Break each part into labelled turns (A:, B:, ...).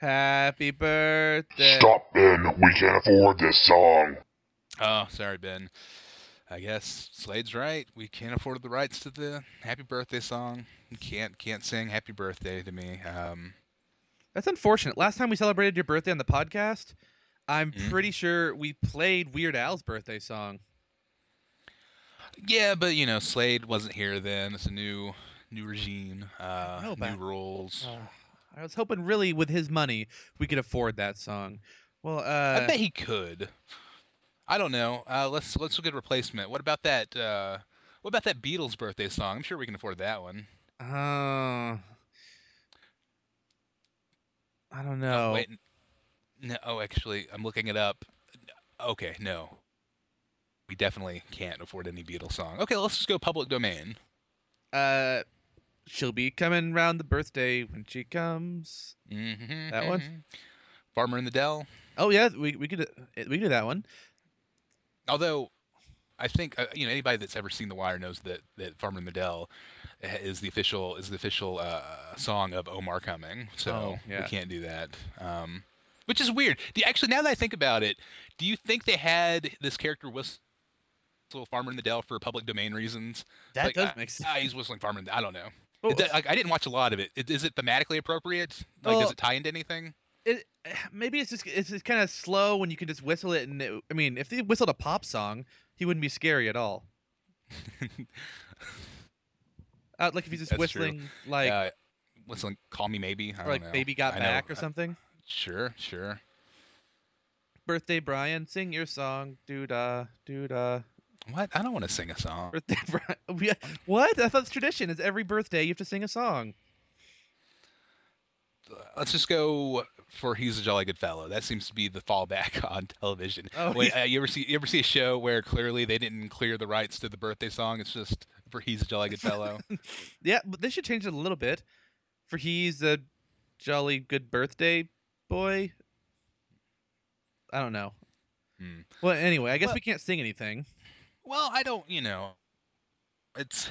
A: Happy birthday.
B: Stop, Ben. We can't afford this song.
C: Oh, sorry, Ben. I guess Slade's right. We can't afford the rights to the happy birthday song. You can't can't sing happy birthday to me. Um,
A: That's unfortunate. Last time we celebrated your birthday on the podcast, I'm
C: Mhm.
A: pretty sure we played Weird Al's birthday song.
C: yeah, but you know, Slade wasn't here then. It's a new new regime, uh,
A: know,
C: new
A: but-
C: rules.
A: I was hoping, really, with his money, we could afford that song. Well,
C: I
A: uh,
C: bet he could. I don't know. Uh, let's let's look at a replacement. What about that? Uh, what about that Beatles birthday song? I'm sure we can afford that one.
A: uh, I don't know.
C: Oh, wait. No, oh, actually, I'm looking it up. Okay, no. We definitely can't afford any Beatles song. Okay, let's just go public domain.
A: Uh, she'll be coming round the birthday when she comes.
C: hmm
A: That one?
C: Farmer in the Dell.
A: Oh yeah, we we could uh, we could do that one.
C: Although, I think uh, you know anybody that's ever seen The Wire knows that that Farmer in the Dell uh, is the official is the official uh, song of Omar coming. So
A: Oh, yeah.
C: we can't do that. Um, which is weird. Do you, actually, now that I think about it, do you think they had this character whistle Farmer in the Dell for public domain reasons?
A: That
C: Like,
A: does
C: I-
A: make sense.
C: Ah, he's whistling Farmer. in the- I don't know. Like, I didn't watch a lot of it. Is- it thematically appropriate? Like,
A: Well-
C: does it tie into anything?
A: it maybe it's just it's just kind of slow when you can just whistle it and it, I mean if they whistled a pop song he wouldn't be scary at all. Uh, like if he's just
C: That's true.
A: whistling like
C: uh, whistling "Call Me Maybe." I
A: or like
C: know.
A: baby got
C: I know-
A: back or
C: uh,
A: something.
C: Sure, sure.
A: Birthday Brian, sing your song. Doo da doo da.
C: What? I don't want to sing a song.
A: What? I thought it's tradition. Is every birthday you have to sing a song.
C: Let's just go for "He's a Jolly Good Fellow." That seems to be the fallback on television.
A: Oh,
C: Wait,
A: yeah.
C: uh, you ever see you ever see a show where clearly they didn't clear the rights to the birthday song? It's just for "He's a Jolly Good Fellow."
A: Yeah, but they should change it a little bit. For he's a jolly good birthday boy. I don't know.
C: Hmm.
A: Well, anyway, I guess
C: Well-
A: we can't sing anything.
C: Well, I don't. You know, it's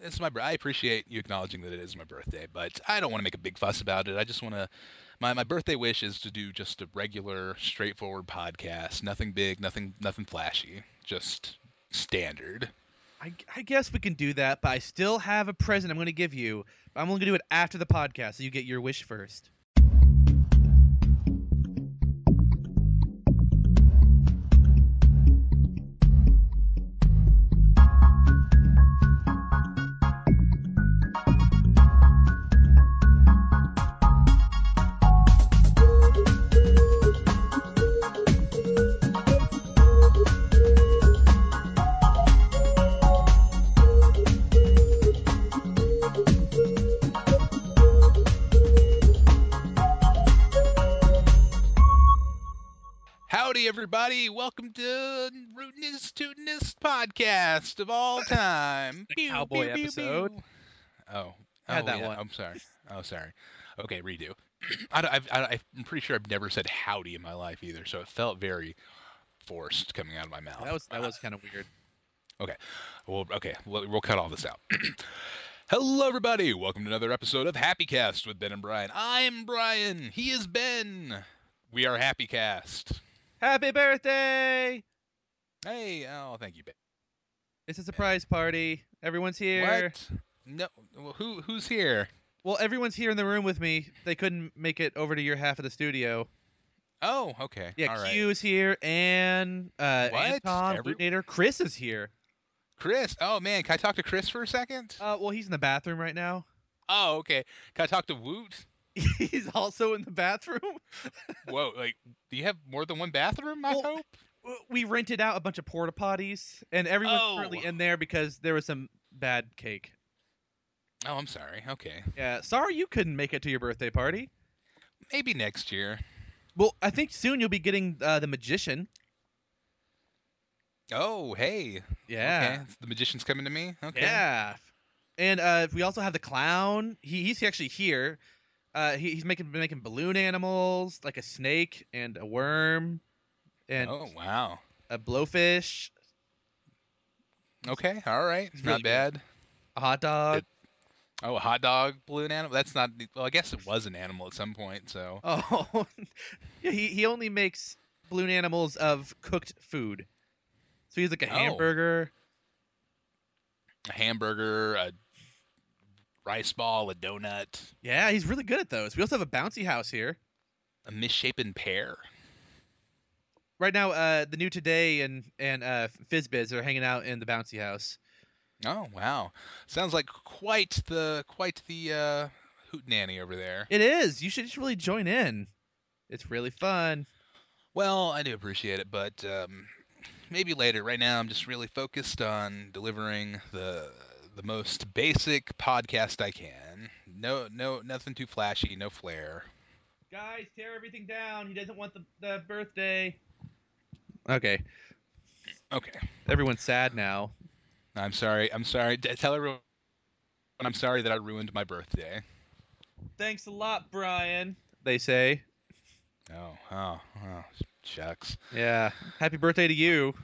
C: it's my. I appreciate you acknowledging that it is my birthday, but I don't want to make a big fuss about it. I just want to. My my birthday wish is to do just a regular, straightforward podcast. Nothing big, nothing nothing flashy. Just standard.
A: I, I guess we can do that, but I still have a present I'm going to give you. I'm only going to do it after the podcast, so you get your wish first.
C: Everybody! Welcome to Tootinest podcast of all time. Pew,
A: cowboy
C: pew, pew,
A: episode.
C: Oh,
A: I had
C: oh,
A: that
C: yeah,
A: one.
C: I'm sorry. Oh, sorry. Okay, redo. I, I, I'm pretty sure I've never said howdy in my life either, so it felt very forced coming out of my mouth.
A: That was that uh, was kind of weird.
C: Okay, well, okay, we'll, we'll cut all this out. Hello, everybody. Welcome to another episode of Happy Cast with Ben and Brian. I'm Brian. He is Ben. We are Happy Cast.
A: Happy birthday!
C: Hey, oh, thank you, Ben.
A: It's a surprise party. Everyone's here.
C: What? No, well, who who's here?
A: Well, everyone's here in the room with me. They couldn't make it over to your half of the studio.
C: Oh, okay.
A: Yeah,
C: all right.
A: Q's here, and uh,
C: What?
A: Anton,
C: Every-
A: Chris is here.
C: Chris. Oh man, can I talk to Chris for a second?
A: Uh, well, he's in the bathroom right now.
C: oh, okay. Can I talk to Woot?
A: he's also in the bathroom.
C: Whoa, like, do you have more than one bathroom? I
A: Well,
C: hope.
A: We rented out a bunch of porta potties, and everyone's
C: Oh.
A: currently in there because there was some bad cake.
C: Oh, I'm sorry. Okay,
A: Yeah, sorry you couldn't make it to your birthday party.
C: maybe next year.
A: Well, I think soon you'll be getting uh, the magician.
C: Oh, hey.
A: Yeah,
C: Okay. The magician's coming to me. Okay.
A: yeah. And uh, we also have the clown. He, he's actually here. Uh, he, he's making making balloon animals like a snake and a worm and
C: oh wow.
A: a blowfish,
C: Okay. All right.
A: It's
C: Not
A: really good.
C: bad.
A: a hot dog.
C: It- Oh, a hot dog balloon animal? That's not. Well, I guess it was an animal at some point. So
A: Oh, yeah. He he only makes balloon animals of cooked food. So he's like a
C: Oh.
A: hamburger.
C: a hamburger, a rice ball, a donut,
A: Yeah, he's really good at those. We also have a bouncy house here.
C: a misshapen pear.
A: Right now, uh, the new today and and uh, Fizzbiz are hanging out in the bouncy house.
C: Oh wow, sounds like quite the quite the uh, hootenanny over there.
A: It is. You should just really join in. It's really fun.
C: Well, I do appreciate it, but um, maybe later. Right now, I'm just really focused on delivering the the most basic podcast I can. No, no, nothing too flashy, no flair.
A: Guys, tear everything down. He doesn't want the, the birthday. Okay,
C: Okay,
A: everyone's sad now.
C: I'm sorry. I'm sorry. D- Tell everyone I'm sorry that I ruined my birthday.
A: Thanks a lot, Brian. They say.
C: Oh, oh, oh, shucks.
A: Yeah. Happy birthday to you.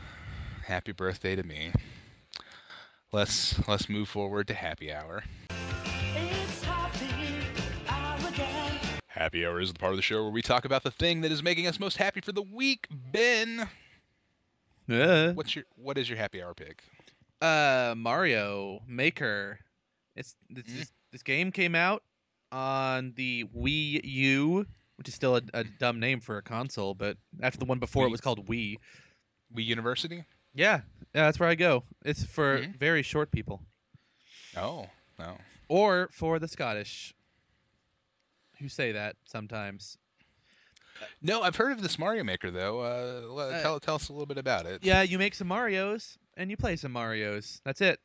C: Happy birthday to me. Let's let's move forward to happy hour.
D: It's happy hour again.
C: Happy hour is the part of the show where we talk about the thing that is making us most happy for the week. Ben,
A: Uh,
C: what's your what is your happy hour pick?
A: uh Mario Maker. It's this,
C: Mm.
A: this, this game came out on the Wii U, which is still a, a dumb name for a console, but after the one before it was called Wii.
C: Wii University?
A: Yeah, yeah, that's where I go. It's for
C: Mhm.
A: very short people,
C: Oh, no.
A: or for the Scottish, who say that sometimes.
C: No, I've heard of this Mario Maker though. Uh, le-
A: Uh,
C: tell tell us a little bit about it.
A: Yeah, you make some Mario's and you play some Mario's. That's it.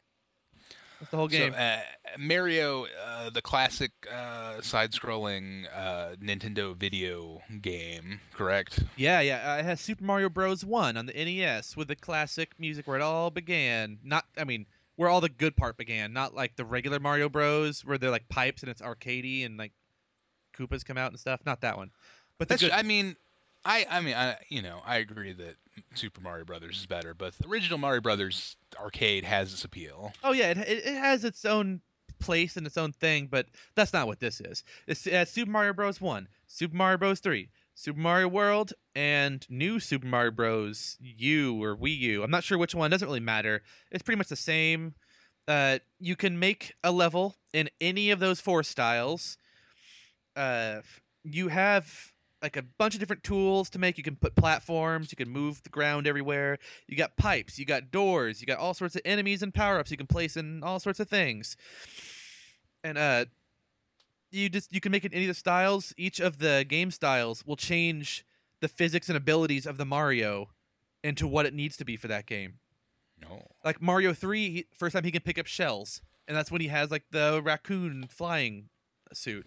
A: That's the whole game.
C: So, uh, Mario, uh, the classic uh, side-scrolling uh, Nintendo video game, correct?
A: Yeah, yeah. Uh, it has Super Mario Bros. One on the NES with the classic music where it all began. Not, I mean, where all the good part began. Not like the regular Mario Bros. where they're like pipes and it's arcadey and like Koopas come out and stuff. Not that one. But
C: That's.
A: good.
C: I mean, I I mean, I you know, I agree that Super Mario Brothers is better, but the original Mario Brothers arcade has its appeal.
A: oh yeah, it, it has its own place and its own thing, but that's not what this is. It's it Super Mario Bros. One, Super Mario Bros. Three, Super Mario World, and new Super Mario Bros. U or Wii U. I'm not sure which one. It doesn't really matter. It's pretty much the same. Uh, you can make a level in any of those four styles. Uh, you have like a bunch of different tools to make. You can put platforms. You can move the ground everywhere. You got pipes. You got doors. You got all sorts of enemies and power ups you can place in all sorts of things. And uh, you just you can make it any of the styles. Each of the game styles will change the physics and abilities of the Mario into what it needs to be for that game.
C: No.
A: Like Mario 3, he, first time he can pick up shells, and that's when he has like the raccoon flying suit.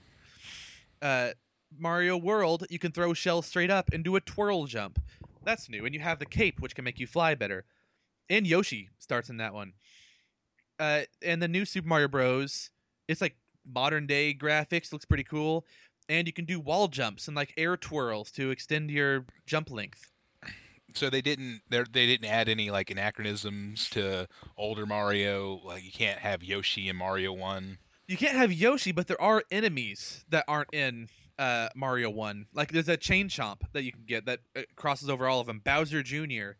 A: Uh, Mario World, you can throw shells straight up and do a twirl jump. That's new, and you have the cape, which can make you fly better. And Yoshi starts in that one. Uh, and the new Super Mario Bros. It's like modern day graphics, looks pretty cool, and you can do wall jumps and like air twirls to extend your jump length.
C: So they didn't they they didn't add any like anachronisms to older Mario. Like you can't have Yoshi in Mario One.
A: You can't have Yoshi, but there are enemies that aren't in uh, Mario One. Like there's a chain chomp that you can get that uh, crosses over all of them. Bowser Jr.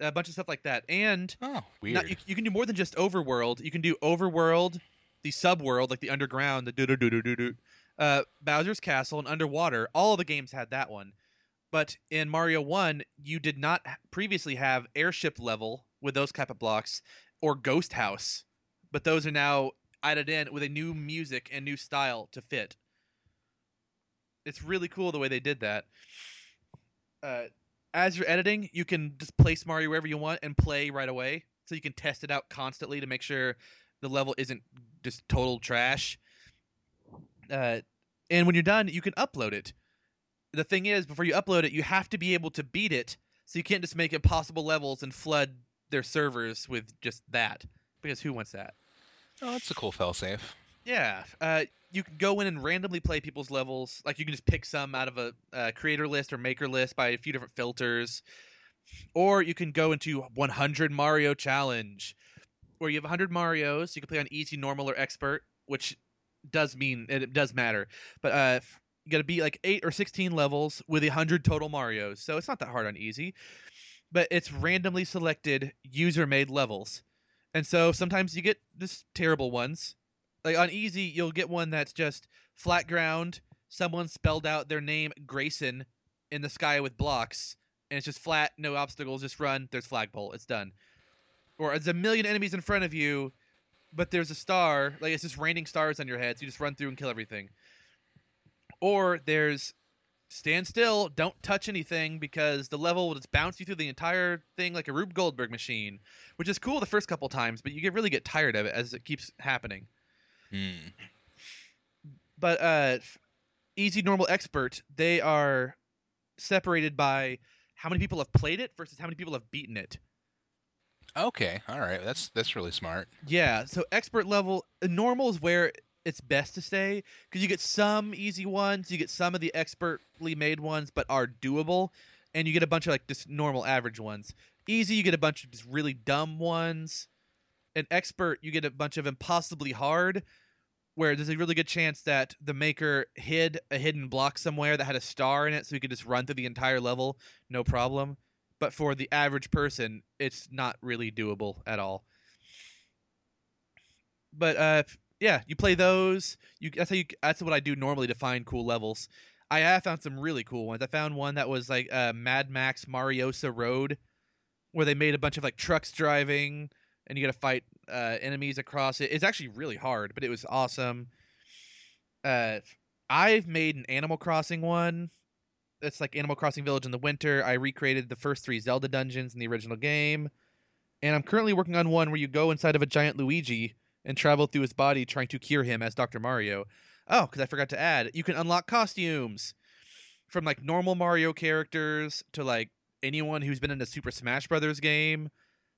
A: A bunch of stuff like that, and
C: Oh, weird.
A: not, you, you can do more than just Overworld. You can do Overworld, the subworld, like the underground, the do do do do do do. Uh, Bowser's Castle and Underwater. All the games had that one, but in Mario One, you did not previously have airship level with those type of blocks or Ghost House, but those are now added in with a new music and new style to fit. It's really cool the way they did that. Uh, as you're editing, you can just place Mario wherever you want and play right away, so you can test it out constantly to make sure the level isn't just total trash. Uh, and when you're done, you can upload it. The thing is, before you upload it, you have to be able to beat it, so you can't just make impossible levels and flood their servers with just that, because who wants that?
C: oh, that's a cool failsafe.
A: Yeah, uh, you can go in and randomly play people's levels. Like you can just pick some out of a, uh creator list or maker list by a few different filters, or you can go into 100 Mario challenge, where you have 100 Mario's. You can play on easy, normal, or expert, which does mean it, does matter. But uh, you got to beat like eight or sixteen levels with hundred total Mario's, so it's not that hard on easy. But it's randomly selected user-made levels, and so sometimes you get just terrible ones. Like on easy, you'll get one that's just flat ground. Someone spelled out their name Grayson in the sky with blocks, and it's just flat, no obstacles, just run. There's flagpole, it's done. Or there's a million enemies in front of you, but there's a star, like it's just raining stars on your head, so you just run through and kill everything. Or there's stand still, don't touch anything because the level will just bounce you through the entire thing like a Rube Goldberg machine, which is cool the first couple times, but you get really get tired of it as it keeps happening.
C: Hmm.
A: But uh, easy, normal, expert, they are separated by how many people have played it versus how many people have beaten it.
C: Okay, all right. That's that's really smart.
A: Yeah, so expert level, uh, normal is where it's best to stay because you get some easy ones, you get some of the expertly made ones, but are doable, and you get a bunch of like just normal average ones. Easy, you get a bunch of just really dumb ones. And expert, you get a bunch of impossibly hard, where there's a really good chance that the maker hid a hidden block somewhere that had a star in it, so you could just run through the entire level, no problem. But for the average person, it's not really doable at all. But uh yeah you play those. You that's how you that's what i do normally to find cool levels. I have found some really cool ones. I found one that was like uh mad max mariosa road where they made a bunch of like trucks driving and you got to fight uh enemies across it it's actually really hard but it was awesome uh i've made an animal crossing one it's like animal crossing village in the winter i recreated the first three zelda dungeons in the original game and i'm currently working on one where you go inside of a giant luigi and travel through his body trying to cure him as Dr. Mario. Oh, because I forgot to add, you can unlock costumes from like normal Mario characters to like anyone who's been in a Super Smash Brothers game.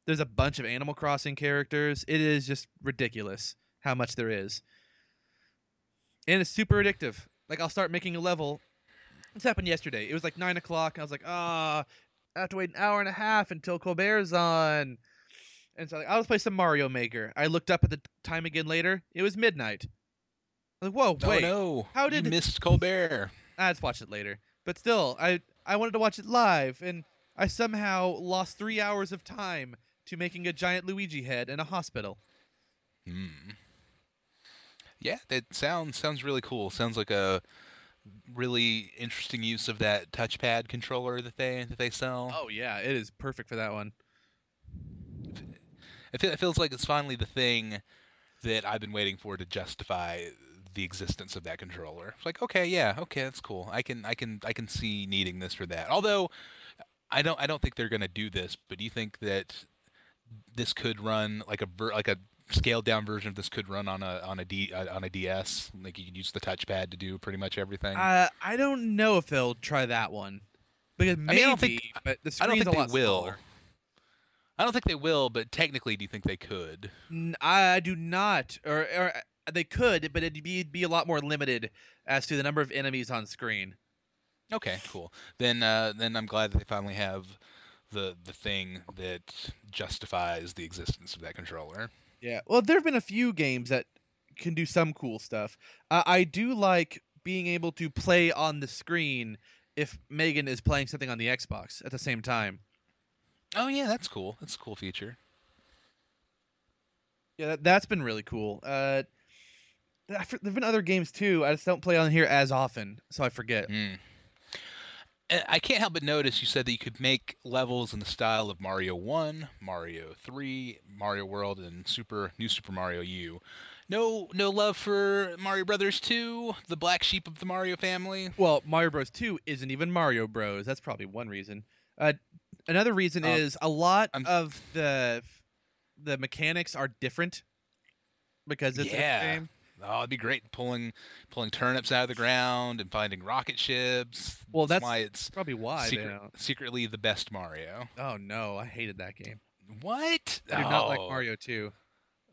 A: There's a bunch of Animal Crossing characters. It is just ridiculous how much there is. And it's super addictive. Like I'll start making a level. This happened yesterday. It was like nine o'clock. I was like, ah, I have to wait an hour and a half until Colbert's on. And so like, I'll just play some Mario Maker. I looked up at the time again later. It was midnight. I was like, whoa, wait.
C: oh no!
A: how did you
C: missed Colbert?
A: I just watch it later. But still, I I wanted to watch it live, and I somehow lost three hours of time to making a giant Luigi head in a hospital.
C: Hmm. Yeah, that sounds sounds really cool. Sounds like a really interesting use of that touchpad controller that they that they sell.
A: Oh yeah, it is perfect for that one.
C: It, it feels like it's finally the thing that I've been waiting for to justify the existence of that controller. It's like, okay, yeah, okay, that's cool. I can I can I can see needing this for that. Although I don't I don't think they're gonna do this, but do you think that this could run like a ver- like a scaled down version of this could run on a on a D uh, on a DS? Like you could use the touchpad to do pretty much everything.
A: Uh, I don't know if they'll try that one because maybe,
C: mean, I don't think-
A: but the
C: I don't think
A: a lot
C: they will.
A: smaller.
C: I don't think they will, but technically, do you think they could?
A: I do not, or, or uh, they could, but it'd be be a lot more limited as to the number of enemies on screen.
C: Okay, cool. Then uh, then I'm glad that they finally have the the thing that justifies the existence of that controller.
A: Yeah. Well, there have been a few games that can do some cool stuff. Uh, I do like being able to play on the screen if Megan is playing something on the Xbox at the same time.
C: Oh yeah, that's cool. That's a cool feature.
A: Yeah, that, that's been really cool. Uh, there've been other games too. I just don't play on here as often, so I forget.
C: Mm. I can't help but notice you said that you could make levels in the style of Mario 1, Mario 3, Mario World, and Super New Super Mario U. No, no love for Mario Brothers 2, the black sheep of the Mario family.
A: Well, Mario Bros. 2 isn't even Mario Bros. That's probably one reason. Uh, another reason
C: Um,
A: is a lot
C: I'm-
A: of the the mechanics are different because it's
C: Yeah.
A: a game.
C: Oh, it'd be great pulling pulling turnips out of the ground and finding rocket ships.
A: Well,
C: That's
A: that's
C: why it's
A: Probably why
C: secret- secretly the best Mario.
A: Oh no, I hated that game.
C: What?
A: I do not like
C: Oh,
A: Mario 2.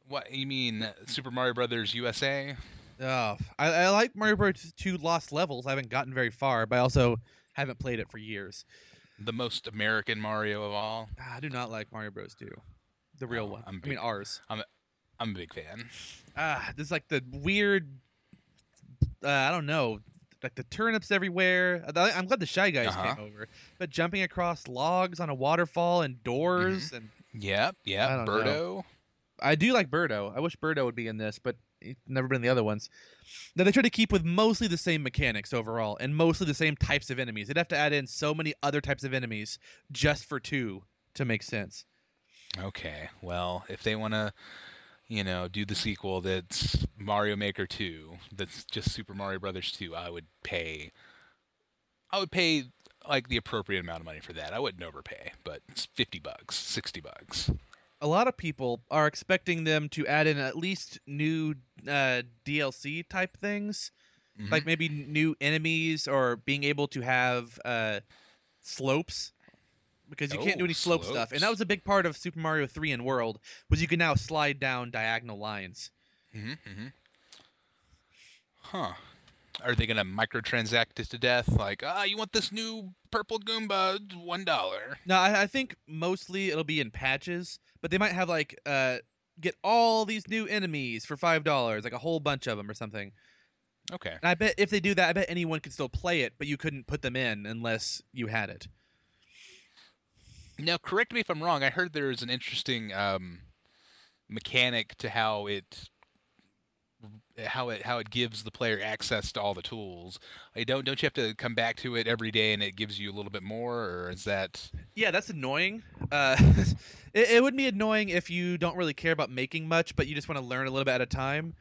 C: What you mean, Super Mario Brothers USA?
A: Oh, I, I like Mario Bros. 2 Lost Levels. I haven't gotten very far, but I also haven't played it for years.
C: The most American Mario of all.
A: Ah, I do not like Mario Bros. 2. The real
C: Oh,
A: one. I mean ours.
C: I'm a big fan.
A: Ah, this is like the weird uh, I don't know, like the turnips everywhere. I- I'm glad the shy guys
C: Uh-huh.
A: came over, but jumping across logs on a waterfall and doors,
C: Mm-hmm.
A: and
C: Yep,
A: I
C: yep.
A: don't know. I do like Birdo. I wish Birdo would be in this, but he's never been in the other ones. Now they try to keep with mostly the same mechanics overall, and mostly the same types of enemies. They'd have to add in so many other types of enemies just for two to make sense.
C: Okay. Well, if they want to, you know, do the sequel that's Mario Maker 2, that's just Super Mario Brothers 2, I would pay. I would pay like the appropriate amount of money for that. I wouldn't overpay, but it's 50 bucks, 60 bucks.
A: a lot of people are expecting them to add in at least new uh, DLC type things,
C: Mhm.
A: like maybe new enemies or being able to have uh, slopes, because you can't do
C: Oh,
A: any slope stuff. And that was a big part of Super Mario 3 and World, was you can now slide down diagonal lines.
C: Mhm, mhm. Huh. Are they gonna microtransact it to death? Like, ah, you want this new purple Goomba? One dollar.
A: No, I, I think mostly it'll be in patches, but they might have like uh, get all these new enemies for five dollars, like a whole bunch of them or something.
C: Okay.
A: And I bet if they do that, I bet anyone could still play it, but you couldn't put them in unless you had it.
C: Now, correct me if I'm wrong. I heard there's an interesting um, mechanic to how it how it how it gives the player access to all the tools. Like, don't don't you have to come back to it every day and it gives you a little bit more, or is that?
A: Yeah, that's annoying. Uh, it, it would be annoying if you don't really care about making much, but you just want to learn a little bit at a time.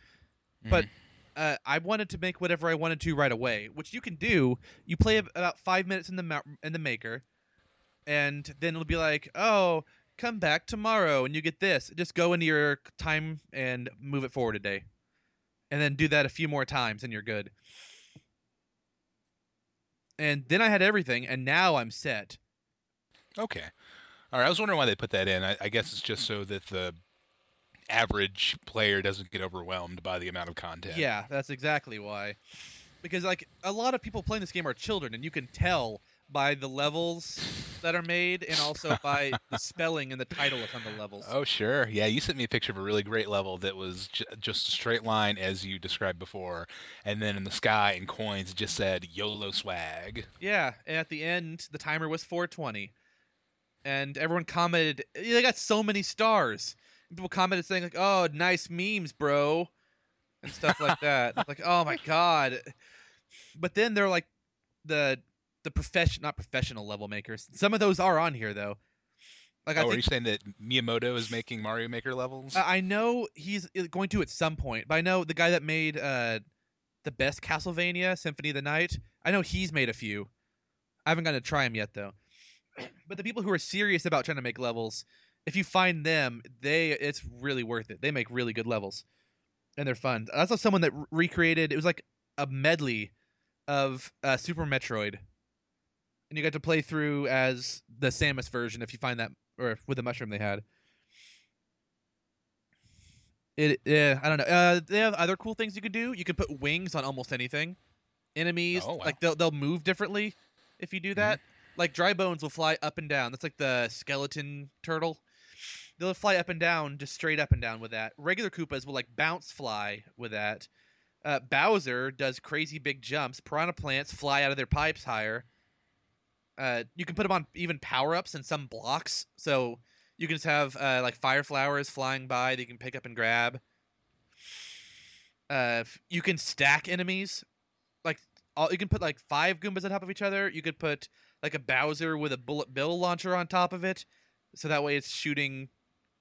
A: But uh, I wanted to make whatever I wanted to right away, which you can do. You play about five minutes in the ma- in the maker, and then it'll be like, oh, come back tomorrow, and you get this. Just go into your time and move it forward a day, and then do that a few more times, and you're good. And then I had everything, and now I'm set.
C: Okay. All right. I was wondering why they put that in. I, I guess it's just so that the average player doesn't get overwhelmed by the amount of content.
A: Yeah, that's exactly why. Because like a lot of people playing this game are children, and you can tell by the levels that are made, and also by the spelling and the title of some of the levels.
C: Oh sure, yeah. You sent me a picture of a really great level that was j- just a straight line as you described before, and then in the sky in coins it just said YOLO swag.
A: Yeah, and at the end, the timer was 420, and everyone commented, "They got so many stars." People commented saying like, "Oh, nice memes, bro," and stuff like that. like, oh my god. But then they're like, the the profession, not professional level makers. Some of those are on here though. Like I
C: oh, are you saying that Miyamoto is making Mario Maker levels?
A: I know he's uh, going to at some point, but I know the guy that made uh, the best Castlevania Symphony of the Night. I know he's made a few. I haven't gotten to try them yet though. But the people who are serious about trying to make levels, if you find them, they it's really worth it. They make really good levels, and they're fun. I saw someone that recreated. It was like a medley of uh, Super Metroid, and you got to play through as the Samus version if you find that, or with the mushroom they had. It yeah, I don't know. Uh, they have other cool things you can do. You can put wings on almost anything. Enemies
C: Oh, wow.
A: like they'll they'll move differently if you do that. Like dry bones will fly up and down. That's like the skeleton turtle. They'll fly up and down, just straight up and down with that. Regular Koopas will like bounce fly with that. Uh, Bowser does crazy big jumps. Piranha plants fly out of their pipes higher. Uh, you can put them on even power ups and some blocks. So you can just have uh, like fire flowers flying by that you can pick up and grab. Uh, you can stack enemies, like all, you can put like five Goombas on top of each other. You could put like a Bowser with a bullet bill launcher on top of it, so that way it's shooting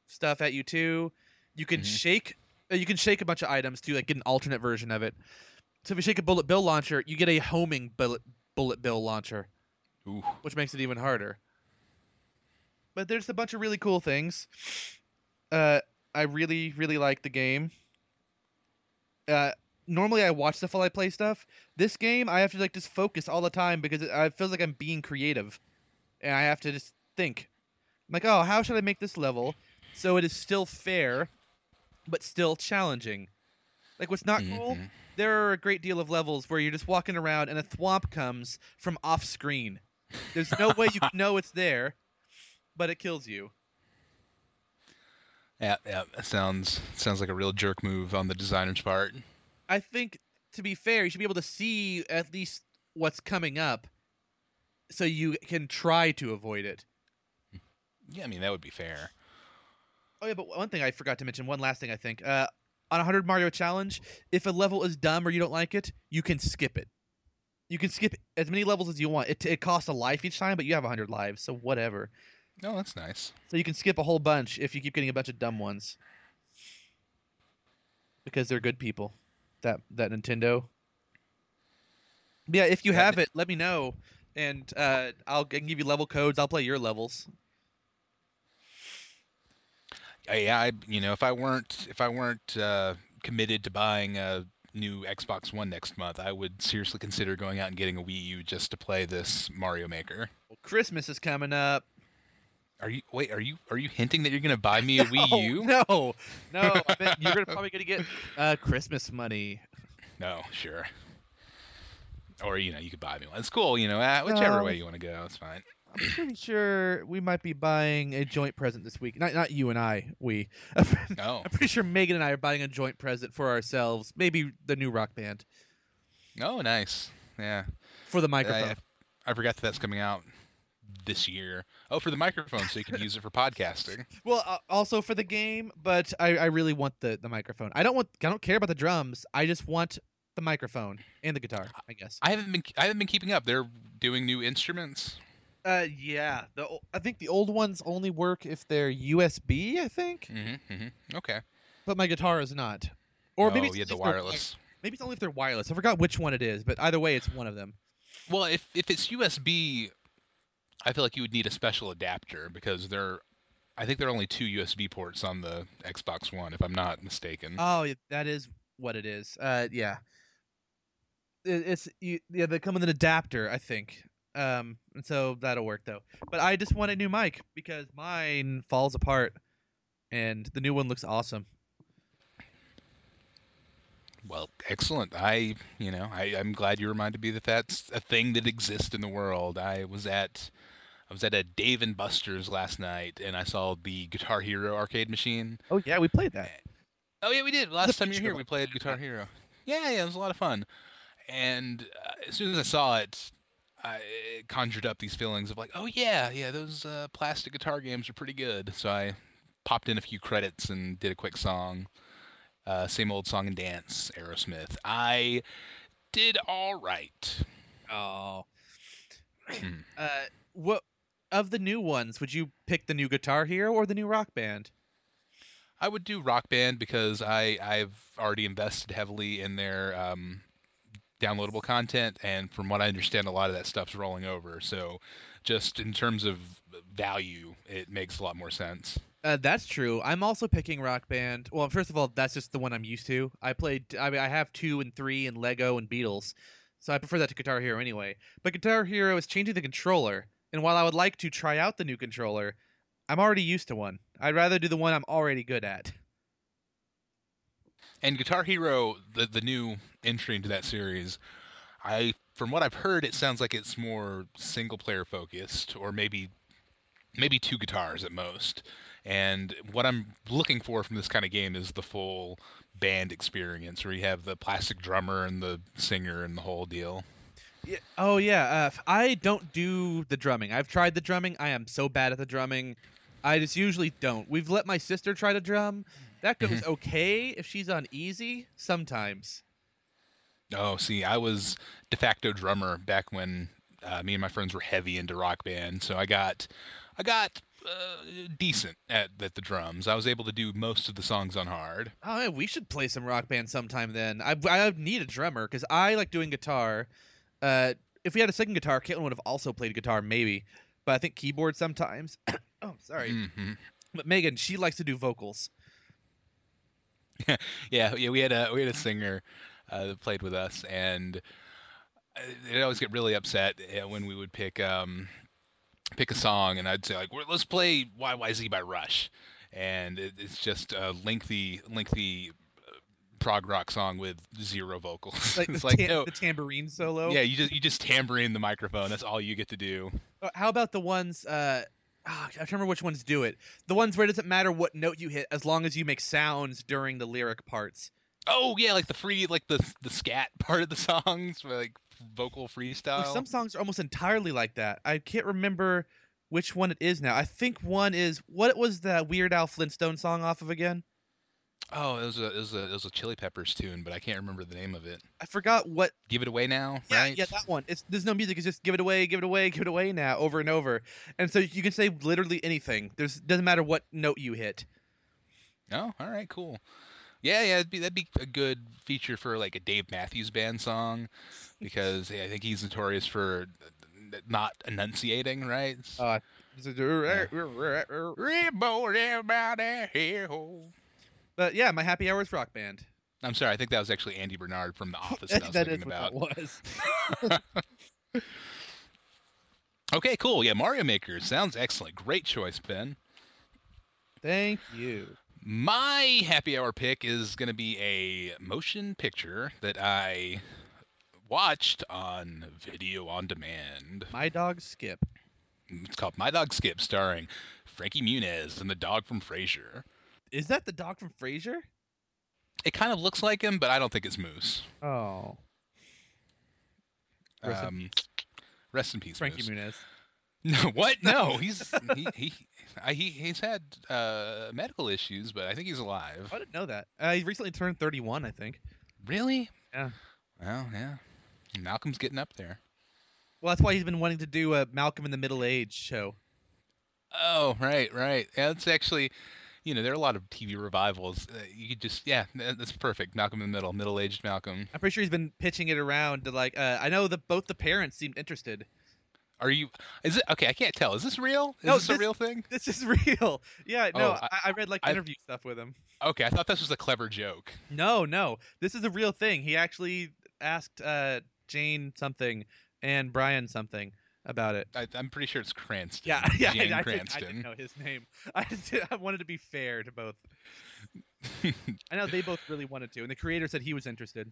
A: stuff at you too. You can
C: Mhm.
A: shake, uh, you can shake a bunch of items to like get an alternate version of it. So if you shake a bullet bill launcher, you get a homing bullet bullet bill launcher
C: Ooh.
A: which makes it even harder. But there's a bunch of really cool things. Uh, I really, really like the game. Uh, normally I watch stuff while I play stuff. This game, I have to like just focus all the time because it, it feels like I'm being creative, and I have to just think. I'm like, oh, how should I make this level so it is still fair, but still challenging? Like, what's not cool?
C: Mhm.
A: there are a great deal of levels where you're just walking around and a thwomp comes from off screen. There's no way you can know it's there, but it kills you.
C: Yeah, yeah. That sounds sounds like a real jerk move on the designer's part.
A: I think to be fair, you should be able to see at least what's coming up, so you can try to avoid it.
C: Yeah, I mean that would be fair.
A: Oh yeah, but one thing I forgot to mention, one last thing I think. Uh, on a hundred Mario challenge, if a level is dumb or you don't like it, you can skip it. You can skip as many levels as you want. It it costs a life each time, but you have hundred lives, so whatever.
C: No, that's nice.
A: So you can skip a whole bunch if you keep getting a bunch of dumb ones. Because they're good people. That that Nintendo. Yeah, if you have it, let me know, and uh, I'll I can give you level codes. I'll play your levels.
C: Uh, yeah, I, you know, if I weren't if I weren't uh, committed to buying a new Xbox One next month, I would seriously consider going out and getting a Wii U just to play this Mario Maker.
A: Well, Christmas is coming up.
C: Are you wait? Are you are you hinting that you're gonna buy me a Wii U?
A: No, no. I bet you're gonna probably gonna get uh, Christmas money.
C: No, sure. Or you know, you could buy me one. It's cool, you know, uh, whichever
A: No.
C: way you want to go, it's fine.
A: I'm pretty sure we might be buying a joint present this week. Not not you and I. We.
C: No,
A: I'm pretty sure Megan and I are buying a joint present for ourselves. Maybe the new rock band
C: Oh, nice. Yeah,
A: for the microphone.
C: I, I forgot that that's coming out this year. Oh, for the microphone, so you can use it for podcasting.
A: Well, uh, also for the game, but I, I really want the, the microphone. I don't want I don't care about the drums. I just want the microphone and the guitar. I guess.
C: I haven't been I haven't been keeping up. They're doing new instruments.
A: Uh, yeah. The I think the old ones only work if they're USB. I think,
C: Mm-hmm, mm-hmm. Okay.
A: but my guitar is not. Or maybe
C: oh,
A: it's
C: yeah, the wireless.
A: Maybe it's only if they're wireless. I forgot which one it is, but either way, it's one of them.
C: Well, if if it's USB, I feel like you would need a special adapter because there, I think there are only two USB ports on the Xbox One, if I'm not mistaken.
A: Oh, that is what it is. Uh, yeah. It, it's you, yeah. They come with an adapter, I think. Um, and so that'll work though. But I just want a new mic because mine falls apart, and the new one looks awesome.
C: Well, excellent. I, you know, I, I'm glad you reminded me that that's a thing that exists in the world. I was at, I was at a Dave and Buster's last night, and I saw the Guitar Hero arcade machine.
A: Oh yeah, we played that.
C: Oh yeah, we did. Last time you were here, we played Guitar Hero. Yeah, yeah, it was a lot of fun. And uh, as soon as I saw it, I conjured up these feelings of like, oh yeah, yeah, those uh, plastic guitar games are pretty good. So I popped in a few credits and did a quick song. Uh, same old song and dance, Aerosmith. I did all right.
A: Oh. Uh, what of the new ones would you pick the new Guitar Hero or the new Rock Band?
C: I would do Rock Band because I I've already invested heavily in their um, downloadable content, and from what I understand, a lot of that stuff's rolling over. So, just in terms of value, it makes a lot more sense.
A: Uh, that's true. I'm also picking Rock Band. Well, first of all, that's just the one I'm used to. I played. I mean, I have two and three and Lego and Beatles, so I prefer that to Guitar Hero anyway. But Guitar Hero is changing the controller, and while I would like to try out the new controller, I'm already used to one. I'd rather do the one I'm already good at.
C: And Guitar Hero, the the new entry into that series, I from what I've heard, it sounds like it's more single player focused, or maybe maybe two guitars at most. And what I'm looking for from this kind of game is the full band experience, where you have the plastic drummer and the singer and the whole deal.
A: Yeah. Oh yeah. Uh, I don't do the drumming. I've tried the drumming. I am so bad at the drumming. I just usually don't. We've let my sister try to drum. That goes okay if she's on easy. Sometimes.
C: Oh, see, I was de facto drummer back when uh, me and my friends were heavy into rock band, so I got, I got uh, decent at, at the drums. I was able to do most of the songs on hard.
A: Oh, yeah, we should play some rock band sometime then. I I need a drummer because I like doing guitar. Uh, if we had a second guitar, Caitlin would have also played guitar maybe, but I think keyboard sometimes. oh, sorry.
C: hmm
A: But Megan, she likes to do vocals.
C: Yeah, yeah, we had a we had a singer uh, that played with us, and uh, they'd always get really upset uh, when we would pick um pick a song, and I'd say like, "Well, "Let's play YYZ by Rush," and it, it's just a lengthy lengthy uh, prog rock song with zero vocals.
A: Like,
C: it's
A: the,
C: like
A: tam-
C: no,
A: the tambourine solo.
C: yeah, you just you just tambourine the microphone. That's all you get to do.
A: Uh, How about the ones? Uh, ah, I can't remember which ones do it. The ones where it doesn't matter what note you hit as long as you make sounds during the lyric parts.
C: Oh yeah, like the free, like the the scat part of the songs, like vocal freestyle.
A: some songs are almost entirely like that. I can't remember which one it is now. I think one is what was that Weird Al Flintstone song off of again?
C: Oh, it was a it was a it was a Chili Peppers tune, but I can't remember the name of it.
A: I forgot what.
C: Give it away now,
A: Yeah,
C: right?
A: yeah, that one. It's there's no music. It's just give it away, give it away, give it away now, over and over. And so you can say literally anything. There's doesn't matter what note you hit.
C: Oh, all right, cool. Yeah, yeah, that'd be that'd be a good feature for like a Dave Matthews Band song, because yeah, I think he's notorious for not enunciating, right?
A: Uh,
C: Rainbow everybody here.
A: But yeah, my happy hours rock band.
C: I'm sorry, I think that was actually Andy Bernard from The Office that I was
A: that
C: thinking
A: is
C: about.
A: what that was.
C: Okay, cool. Yeah, Mario Maker sounds excellent. Great choice, Ben.
A: Thank you.
C: My happy hour pick is going to be a motion picture that I watched on video on demand.
A: My dog Skip.
C: It's called My Dog Skip, starring Frankie Muniz and the dog from Frasier.
A: Is that the dog from Frasier?
C: It kind of looks like him, but I don't think it's Moose.
A: Oh, Rest in
C: Um, rest in peace,
A: Frankie
C: Moose.
A: Muniz.
C: No, what? No, he's he he I, he he's had uh, medical issues, but I think he's alive.
A: I didn't know that. Uh, he recently turned 31, I think.
C: Really?
A: Yeah.
C: Well, yeah. Malcolm's getting up there.
A: Well, that's why he's been wanting to do a Malcolm in the Middle Age show.
C: Oh, right, right. Yeah, it's actually, you know, there are a lot of TV revivals. Uh, you could just, yeah, that's perfect. Malcolm in the Middle, middle-aged Malcolm.
A: I'm pretty sure he's been pitching it around to like. Uh, I know that both the parents seemed interested.
C: Are you? Is it okay? I can't tell. Is this real? Is
A: No,
C: this a real thing?
A: This is real. Yeah, no,
C: Oh, I-
A: I, I read like
C: I-
A: interview stuff with him.
C: Okay, I thought this was a clever joke.
A: No, no, this is a real thing. He actually asked uh, Jane something and Brian something about it.
C: I, I'm pretty sure it's Cranston.
A: Yeah, yeah,
C: Jane
A: I, I, didn't, I didn't know his name. I did, I wanted to be fair to both. I know they both really wanted to, and the creator said he was interested.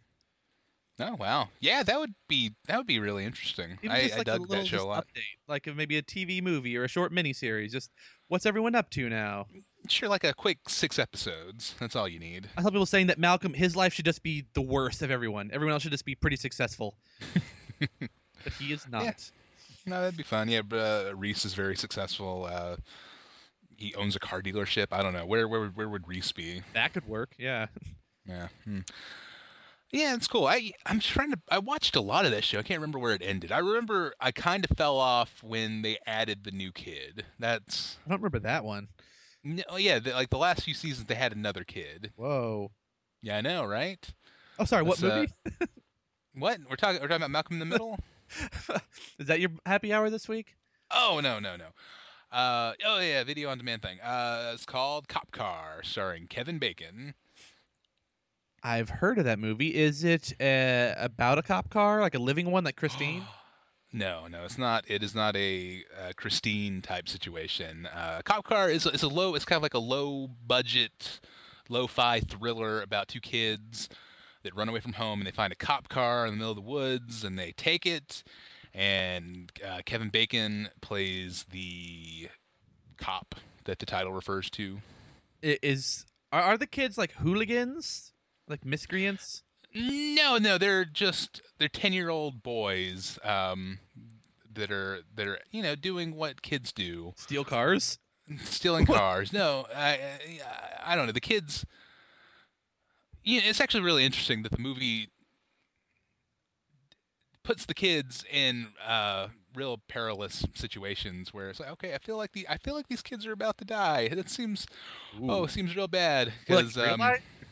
C: oh wow, yeah, that would be that would be really interesting. I, I
A: like a
C: dug
A: little
C: that show a lot.
A: update, like maybe a TV movie or a short miniseries. Just what's everyone up to now?
C: Sure, like a quick six episodes. That's all you need.
A: I saw people saying that Malcolm, his life should just be the worst of everyone. Everyone else should just be pretty successful. but he is not.
C: No, that'd be fun. Yeah, but, uh, Reese is very successful. Uh, he owns a car dealership. I don't know where where would- where would Reese be?
A: That could work. Yeah.
C: Yeah. Hmm. Yeah, it's cool. I I'm trying to. I watched a lot of that show. I can't remember where it ended. I remember I kind of fell off when they added the new kid. That's
A: I don't remember that one.
C: no, yeah. The, like the last few seasons, they had another kid.
A: Whoa.
C: Yeah, I know, right?
A: Oh, sorry. What
C: That's, uh,
A: movie?
C: What we're talking? We're talking about Malcolm in the Middle.
A: is that your happy hour this week?
C: Oh no no no. Uh oh yeah, video on demand thing. Uh, it's called Cop Car, starring Kevin Bacon.
A: I've heard of that movie. Is it uh, about a cop car, like a living one, like Christine?
C: no, no, it's not. It is not a uh, Christine type situation. Uh, Cop Car is is a low. It's kind of like a low budget, lo-fi thriller about two kids that run away from home and they find a cop car in the middle of the woods and they take it. And uh, Kevin Bacon plays the cop that the title refers to.
A: Is are, are the kids like hooligans, like miscreants?
C: No, no, they're just they're ten year old boys um, that are that are you know doing what kids do,
A: Steal cars?
C: stealing cars. no, I, I I don't know. The kids. Know, it's actually really interesting that the movie puts the kids in uh, real perilous situations where it's like, okay, I feel like the I feel like these kids are about to die. That seems oh, it seems real bad
A: Well, like
C: because um.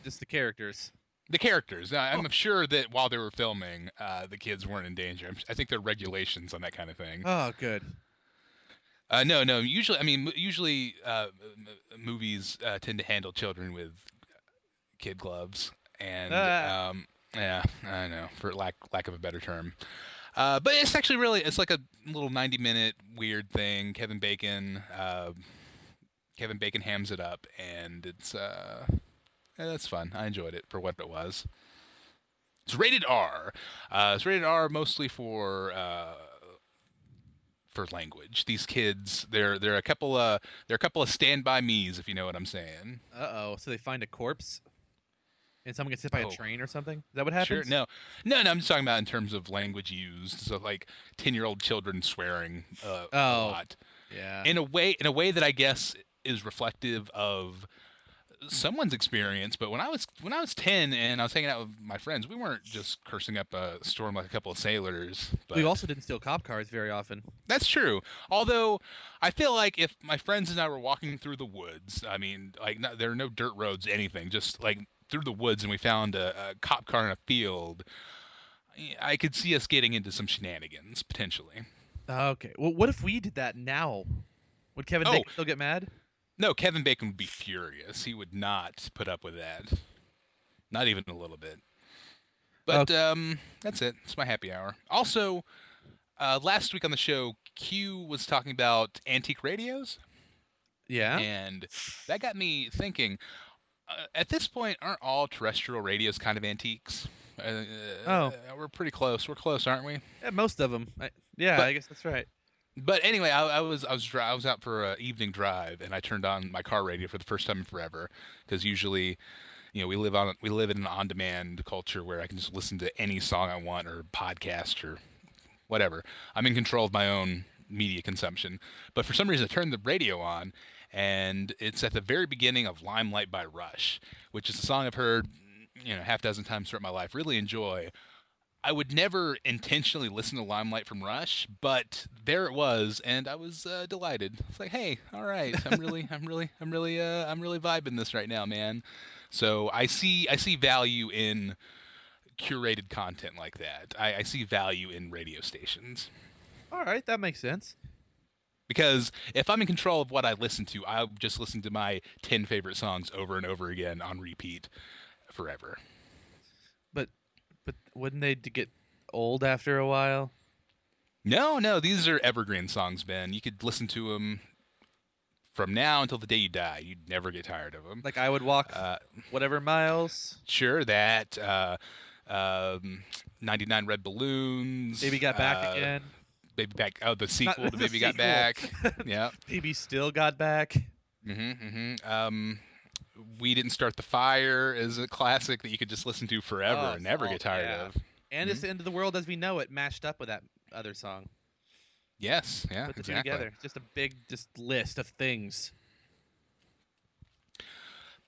A: Just the characters.
C: the characters. I- I'm
A: Oh.
C: sure that while they were filming, uh, the kids weren't in danger. I'm- think there are regulations on that kind of thing.
A: Oh, good.
C: Uh, no, no. Usually, I mean, usually uh, movies uh, tend to handle children with kid gloves, and
A: Ah.
C: um, yeah, I know for lack lack of a better term. Uh, but it's actually really it's like a little 90 minute weird thing. Kevin Bacon, uh, Kevin Bacon hams it up, and it's uh, yeah, that's fun. I enjoyed it for what it was. It's rated R. Uh, it's rated R mostly for uh, for language. These kids, they're they're a couple of they're a couple of stand by me's, if you know what I'm saying.
A: Uh oh. So they find a corpse and someone gets hit by
C: Oh.
A: a train or something? Is that what happens?
C: Sure. No, no, no. I'm just talking about in terms of language used. So like ten year old children swearing uh, a
A: Oh.
C: lot
A: Yeah.
C: in a way in a way that I guess is reflective of someone's experience. But when I was when I was ten and I was hanging out with my friends, we weren't just cursing up a storm like a couple of sailors. But
A: we also didn't steal cop cars very often.
C: That's true. Although I feel like if my friends and I were walking through the woods, I mean, like not, there are no dirt roads, anything, just like through the woods, and we found a, a cop car in a field. I could see us getting into some shenanigans potentially.
A: Okay. Well, what if we did that now? Would Kevin
C: Oh.
A: Bacon still get mad?
C: No, Kevin Bacon would be furious. He would not put up with that. Not even a little bit. But um, that's it. It's my happy hour. Also, uh, last week on the show, Q was talking about antique radios.
A: Yeah.
C: and that got me thinking. Uh, at this point, aren't all terrestrial radios kind of antiques? Uh,
A: Oh.
C: we're pretty close. We're close, aren't we?
A: Yeah, most of them. I, yeah,
C: But-
A: I guess that's right.
C: But anyway, I, I was I was dri- I was out for an evening drive, and I turned on my car radio for the first time in forever. Because usually, you know, we live on we live in an on-demand culture where I can just listen to any song I want or podcast or whatever. I'm in control of my own media consumption. But for some reason, I turned the radio on, and it's at the very beginning of "Limelight" by Rush, which is a song I've heard, you know, half dozen times throughout my life. Really enjoy. I would never intentionally listen to Limelight from Rush, but there it was, and I was uh, delighted. It's like, hey, all right, I'm really, I'm really, I'm really, uh, I'm really vibing this right now, man. So I see, I see value in curated content like that. I, I see value in radio stations
A: All right, that makes sense.
C: Because if I'm in control of what I listen to, I'll just listen to my ten favorite songs over and over again on repeat forever.
A: But but wouldn't they get old after a while?
C: No, no, these are evergreen songs, Ben. You could listen to them from now until the day you die. You'd never get tired of them.
A: Like I would walk
C: Uh,
A: whatever miles.
C: sure, that uh, um, 99 Red Balloons.
A: Baby got back
C: uh,
A: again.
C: Baby Back. Oh, the sequel to
A: the
C: Baby Got
A: sequel.
C: Back. yeah.
A: Baby still got back.
C: Mm-hmm, mm-hmm. Um, we didn't start the fire is a classic that you could just listen to forever
A: Oh,
C: and never
A: oh,
C: get tired
A: yeah.
C: of.
A: And it's the end of the world as we know it, mashed up with that other song.
C: Yes, yeah,
A: Put the two
C: exactly.
A: together. Just a big just list of things.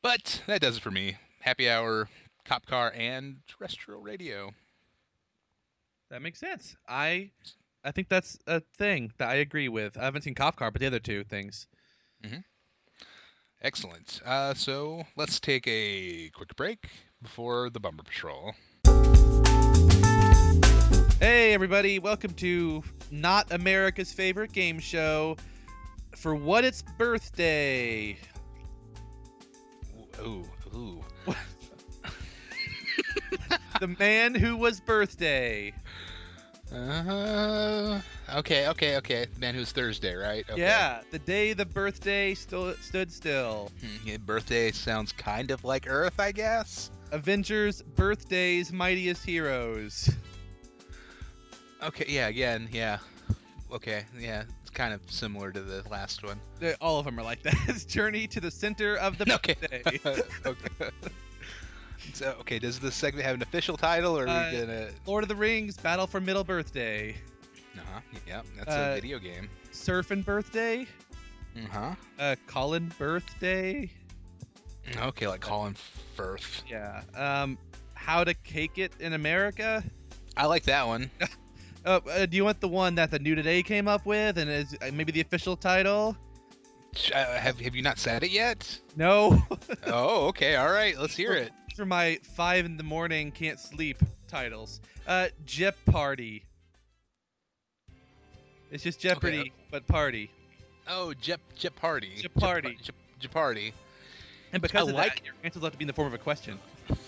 C: But that does it for me. Happy hour, cop car, and terrestrial radio.
A: That makes sense. I I think that's a thing that I agree with. I haven't seen Cop Car, but the other two things.
C: Excellent. Uh, so let's take a quick break before the Bumper Patrol.
A: Hey everybody, welcome to not America's favorite game show for what it's birthday.
C: Ooh, ooh.
A: the man who was birthday.
C: Uh, okay, okay, okay. Man who's Thursday, right? Okay.
A: Yeah, the day the birthday sto- stood still.
C: Hmm, yeah, birthday sounds kind of like Earth, I guess.
A: Avengers Birthdays Mightiest Heroes.
C: Okay, yeah, again, yeah. Okay, yeah, it's kind of similar to the last one.
A: All of them are like that. It's Journey to the Center of the
C: Okay.
A: Birthday.
C: okay. So, okay, does this segment have an official title, or are
A: Uh,
C: we gonna?
A: Lord of the Rings Battle for Middle Birthday.
C: Uh huh. Yeah, that's
A: uh,
C: a video game.
A: Surfing Birthday.
C: Uh huh.
A: Uh, Colin Birthday.
C: Okay, like Colin Firth.
A: Yeah. Um, How to Cake It in America.
C: I like that one.
A: Uh, uh, do you want the one that the New Today came up with and is uh, maybe the official title?
C: Uh, have Have you not said it yet?
A: No.
C: oh, okay. All right. Let's hear it.
A: Are my five in the morning can't sleep titles. Uh, Jep Party. It's just Jeopardy, but party.
C: Oh, Jep Jeopardy.
A: Jeopardy.
C: Jeopardy.
A: And because
C: I
A: of
C: like-
A: that, your answers have to be in the form of a question.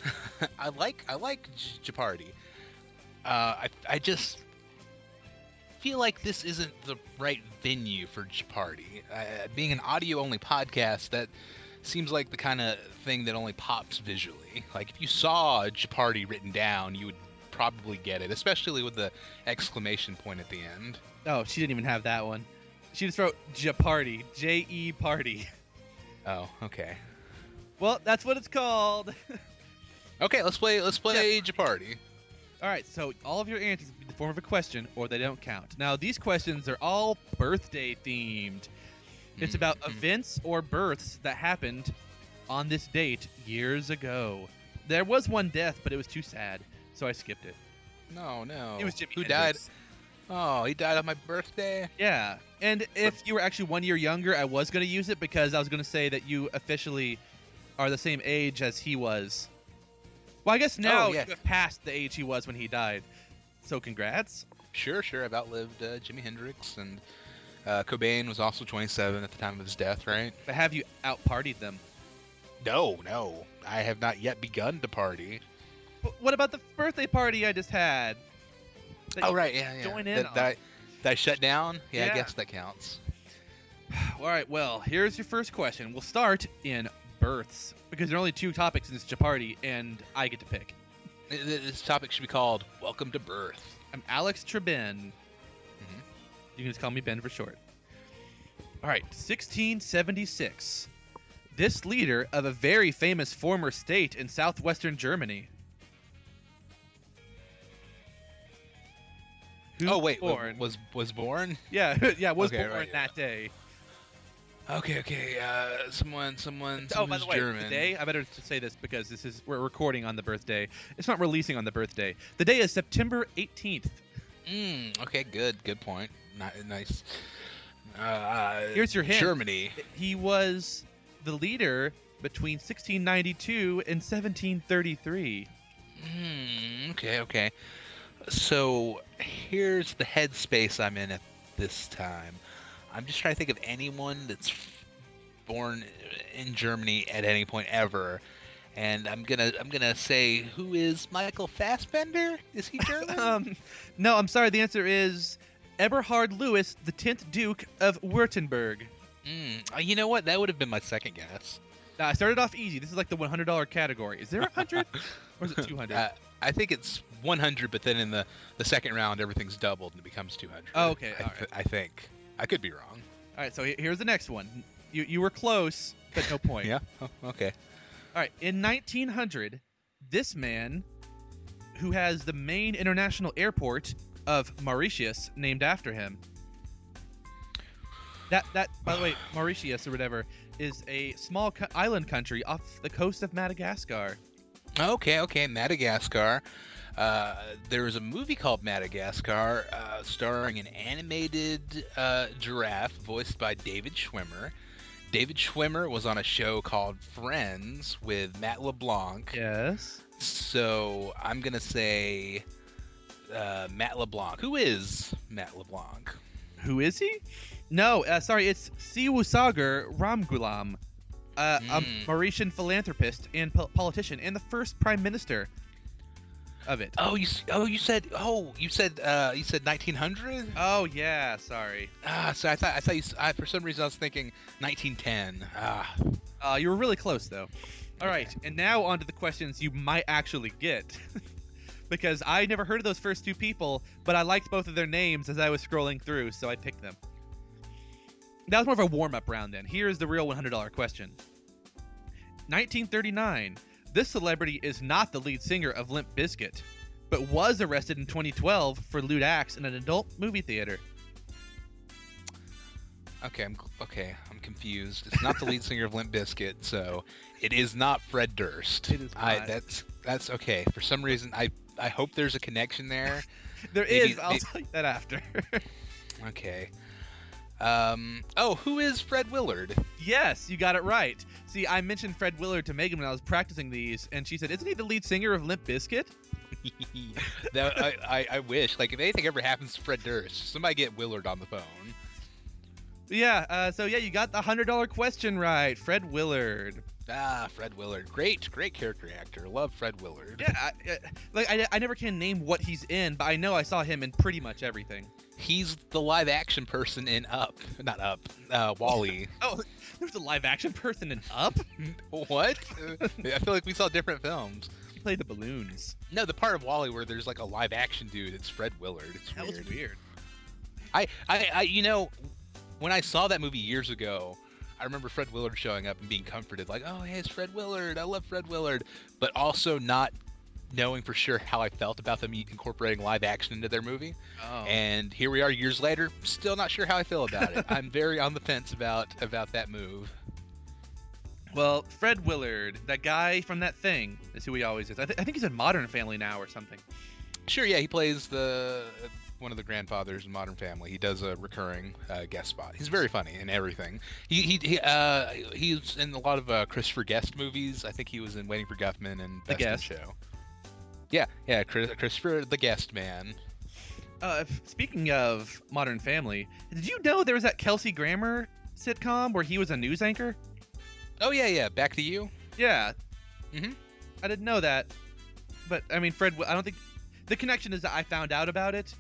C: I like I like Jeopardy. Uh, I I just feel like this isn't the right venue for Jeopardy. Uh, being an audio only podcast, that seems like the kind of thing that only pops visually. Like if you saw Jeopardy written down, you would probably get it, especially with the exclamation point at the end.
A: Oh, she didn't even have that one. She just wrote Jeopardy. J E Party.
C: Oh, okay.
A: Well, that's what it's called.
C: Okay, let's play. Let's play Jeopardy.
A: All right, so all of your answers in the form of a question, or they don't count. Now, these questions are all birthday themed. It's about
C: Mhm.
A: events or births that happened on this date years ago. There was one death, but it was too sad, so I skipped it.
C: No, no.
A: It was Jimi
C: Who
A: Hendrix.
C: died? Oh, he died on my birthday.
A: Yeah, and if you were actually one year younger, I was going to use it because I was going to say that you officially are the same age as he was. Well, I guess now
C: yeah.
A: you have passed the age he was when he died. So congrats.
C: Sure, sure. I've outlived uh, Jimi Hendrix, and uh, Cobain was also 27 at the time of his death, right?
A: But have you out partied them?
C: No, no. I have not yet begun to party.
A: But what about the birthday party I just had? That
C: Oh, right, yeah, yeah.
A: join in
C: that,
A: on.
C: that, that shut down? Yeah,
A: Yeah.
C: I guess that counts.
A: All right, well, here's your first question. We'll start in births because there are only two topics in this Jeopardy, and I get to pick.
C: Th- th- This topic should be called Welcome to Birth.
A: I'm Alex
C: Trebek.
A: You can just call me Ben for short. All right, 1676. This leader of a very famous former state in southwestern Germany. Who
C: oh, wait.
A: born?
C: Was was born?
A: yeah, yeah, was
C: Okay,
A: born
C: right,
A: that day.
C: Okay, okay. Uh, someone, someone,
A: Oh, by the way,
C: German.
A: the day I better say this because this is we're recording on the birthday. It's not releasing on the birthday. The day is September 18th.
C: Mm, okay, good, good point. Ni- nice. Uh,
A: Here's your hint.
C: Germany.
A: He was the leader between 1692 and 1733.
C: Hmm. Okay. Okay. So here's the headspace I'm in at this time. I'm just trying to think of anyone that's born in Germany at any point ever, and I'm gonna I'm gonna say who is Michael Fassbender? Is he German?
A: Um, no, I'm sorry. The answer is Eberhard Louis, the 10th Duke of Württemberg.
C: Uh, you know what? That would have been my second guess.
A: Now, I started off easy. This is like the $100 category. Is there a 100 or is it 200?
C: Uh, I think it's 100, but then in the the second round, everything's doubled and it becomes 200.
A: Oh, okay,
C: I,
A: alright.
C: th- I think. I could be wrong.
A: All right, so here's the next one. You you were close, but no point.
C: Yeah. Oh, okay.
A: All right, in 1900, this man, who has the main international airport of Mauritius named after him. That that by the way, Mauritius or whatever is a small co- island country off the coast of Madagascar.
C: Okay, okay, Madagascar. Uh, there was a movie called Madagascar, uh, starring an animated uh, giraffe voiced by David Schwimmer. David Schwimmer was on a show called Friends with Matt LeBlanc.
A: Yes.
C: So I'm gonna say uh, Matt LeBlanc. Who is Matt LeBlanc?
A: Who is he? No, uh, sorry, it's Seewoosagur Ramgoolam, uh, a
C: Hmm.
A: Mauritian philanthropist and po- politician, and the first prime minister of it.
C: Oh, you oh you said oh you said uh, you said 1900.
A: Oh yeah, sorry.
C: Ah, so I thought I thought you, I, for some reason I was thinking 1910. Ah,
A: Uh, you were really close though. All right, and now on to the questions you might actually get. because I never heard of those first two people, but I liked both of their names as I was scrolling through, so I picked them. That was more of a warm up round then. Here's the real $100 question 1939. This celebrity is not the lead singer of Limp Bizkit, but was arrested in 2012 for lewd acts in an adult movie theater.
C: okay, I'm okay. I'm confused. It's not the lead singer of Limp Bizkit, so it is not Fred Durst.
A: It is
C: I that's that's okay. For some reason, I I hope there's a connection there.
A: There
C: Maybe-
A: is, I'll
C: may-
A: tell you that after.
C: Okay. Um. Oh, who is Fred Willard?
A: Yes, you got it right. See, I mentioned Fred Willard to Megan when I was practicing these, and she said, "Isn't he the lead singer of Limp Bizkit?"
C: that, I, I I wish like if anything ever happens to Fred Durst, somebody get Willard on the phone.
A: Yeah. Uh, so yeah, you got the hundred dollar question right, Fred Willard.
C: Ah, Fred Willard, great, great character actor. Love Fred Willard.
A: Yeah. I, uh, like I, I never can name what he's in, but I know I saw him in pretty much everything.
C: He's the live action person in Up, not Up, uh, Wally.
A: Oh, there's a live action person in Up.
C: what? I feel like we saw different films.
A: He played the balloons.
C: No, the part of Wally where there's like a live action dude. It's Fred Willard. It's
A: That
C: weird.
A: was weird.
C: I, I, I, you know, when I saw that movie years ago, I remember Fred Willard showing up and being comforted, like, "Oh, hey, it's Fred Willard. I love Fred Willard," but also not knowing for sure how I felt about them incorporating live action into their movie.
A: Oh.
C: And here we are years later, still not sure how I feel about it. I'm very on the fence about about that move.
A: well, Fred Willard, that guy from that thing, is who he always is. I, th- I think he's in Modern Family now or something.
C: Sure, yeah, he plays the one of the grandfathers in Modern Family. He does a recurring uh, guest spot. He's very funny in everything. He he, he uh, he's in a lot of uh, Christopher Guest movies. I think he was in Waiting for Guffman and
A: The Guest.
C: Show. Yeah, yeah, Chris, Christopher the Guest Man.
A: Uh, speaking of Modern Family, did you know there was that Kelsey Grammer sitcom where he was a news anchor?
C: Oh yeah, yeah. Back to you.
A: Yeah.
C: Mhm.
A: I didn't know that, but I mean, Fred. I don't think the connection is that I found out about it,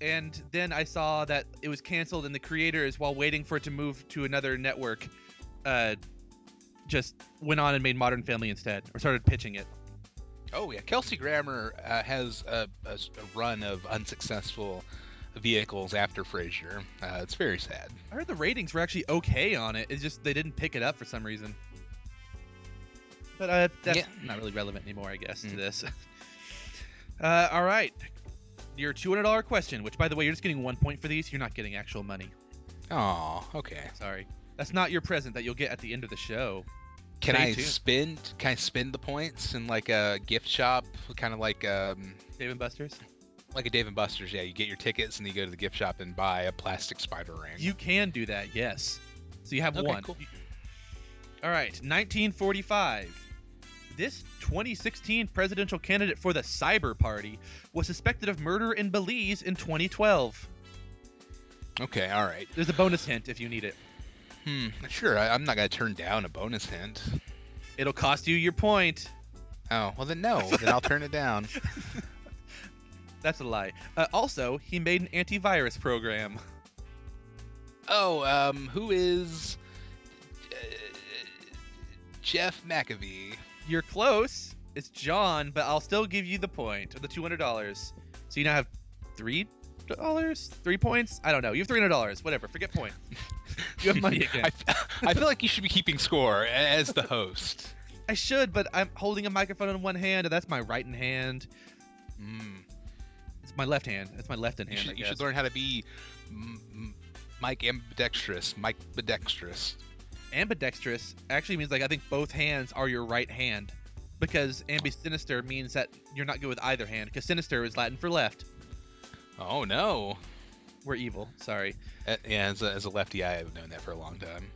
A: and then I saw that it was canceled, and the creators, while waiting for it to move to another network, uh, just went on and made Modern Family instead, or started pitching it.
C: Oh yeah, Kelsey Grammer uh, has a run of unsuccessful vehicles after Frasier. Uh, it's very sad.
A: I heard the ratings were actually okay on it. It's just they didn't pick it up for some reason. But uh, that's
C: Yeah.
A: not really relevant anymore, I guess, to
C: Mm.
A: this. uh, all right, your two hundred dollar question. Which, by the way, you're just getting one point for these. You're not getting actual money.
C: Oh, okay.
A: Sorry, that's not your present that you'll get at the end of the show.
C: Can
A: Stay
C: I
A: tuned.
C: spend? Can I spend the points in like a gift shop, kind of like um,
A: Dave and Buster's.
C: like a Dave and Buster's? Yeah, you get your tickets and you go to the gift shop and buy a plastic spider ring.
A: You can do that. Yes. So you have
C: Okay,
A: one.
C: cool.
A: All right, 1945. This 2016 presidential candidate for the Cyber Party was suspected of murder in Belize in 2012.
C: Okay, all right.
A: There's a bonus hint if you need it.
C: Hmm. Sure, I, I'm not gonna turn down a bonus hint.
A: It'll cost you your point.
C: Oh, well then no. then I'll turn it down.
A: That's a lie. Uh, also, he made an antivirus program.
C: Oh, um, who is uh, Jeff McAfee?
A: You're close. It's John, but I'll still give you the point of the $200. So you now have three dollars, three points. I don't know. You have three hundred dollars. Whatever. Forget point. You have money again.
C: I, I feel like you should be keeping score as the host.
A: I should, but I'm holding a microphone in one hand, and that's my right hand.
C: Mm.
A: It's my left hand. It's my left hand.
C: You, should, you should learn how to be Mike ambidextrous. Mike ambidextrous.
A: Ambidextrous actually means like I think both hands are your right hand because ambisinister means that you're not good with either hand because sinister is Latin for left.
C: Oh no.
A: We're evil. Sorry.
C: Uh, yeah, as a, as a lefty, I have known that for a long time.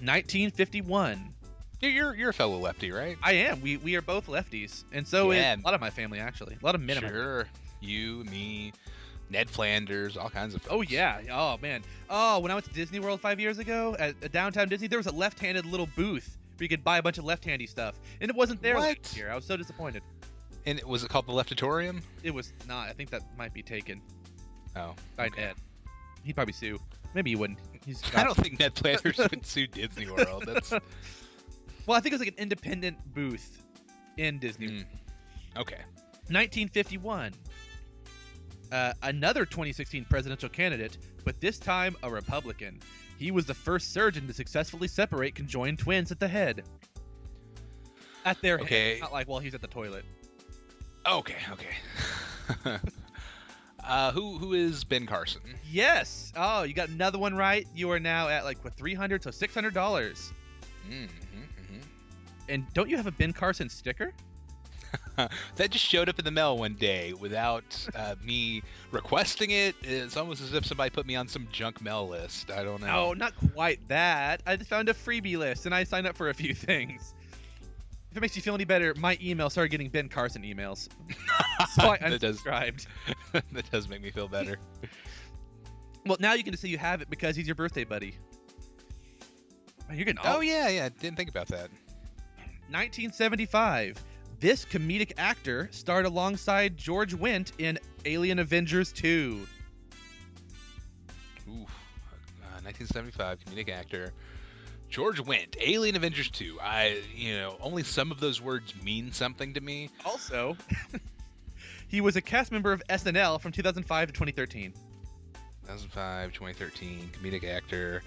A: 1951.
C: You're you're, a fellow lefty, right?
A: I am. We we are both lefties, and so
C: Yeah.
A: is a lot of my family actually. A lot of men.
C: Sure. You, me, Ned Flanders, all kinds of.
A: Oh yeah. Oh man. Oh, when I went to Disney World five years ago at, at downtown Disney, there was a left-handed little booth where you could buy a bunch of left-handy stuff, and it wasn't there
C: What?
A: last year. I was so disappointed.
C: And it, was it called the Leftatorium?
A: It was not. I think that might be taken
C: Oh.
A: by
C: Okay.
A: Ned. He'd probably sue. Maybe he wouldn't. He's
C: I don't think Ned Flanders would sue Disney World. That's
A: Well, I think it was like an independent booth in Disney.
C: Mm. okay.
A: 1951. Uh, another 2016 presidential candidate, but this time a Republican. He was the first surgeon to successfully separate conjoined twins at the head. At their
C: Okay.
A: head, not like while he's at the toilet.
C: Okay. Okay. uh, who who is Ben Carson?
A: Yes. Oh, you got another one right. You are now at like what 300, so 600 dollars.
C: Mm, hmm
A: And don't you have a Ben Carson sticker?
C: that just showed up in the mail one day without uh, me requesting it. It's almost as if somebody put me on some junk mail list. I don't know.
A: No, not quite that. I just found a freebie list and I signed up for a few things. If it makes you feel any better, my email started getting Ben Carson emails. So I
C: that does
A: unsubscribed.
C: that does make me feel better.
A: Well, now you can just say you have it because he's your birthday buddy. You're getting all
C: Oh yeah, yeah. Didn't think about that.
A: 1975. This comedic actor starred alongside George Wendt in Alien Avengers 2.
C: Ooh, uh, 1975 comedic actor George Wendt, Alien Avengers 2. I, you know, only some of those words mean something to me.
A: Also, he was a cast member of SNL from 2005 to 2013.
C: 2005, 2013, comedic actor.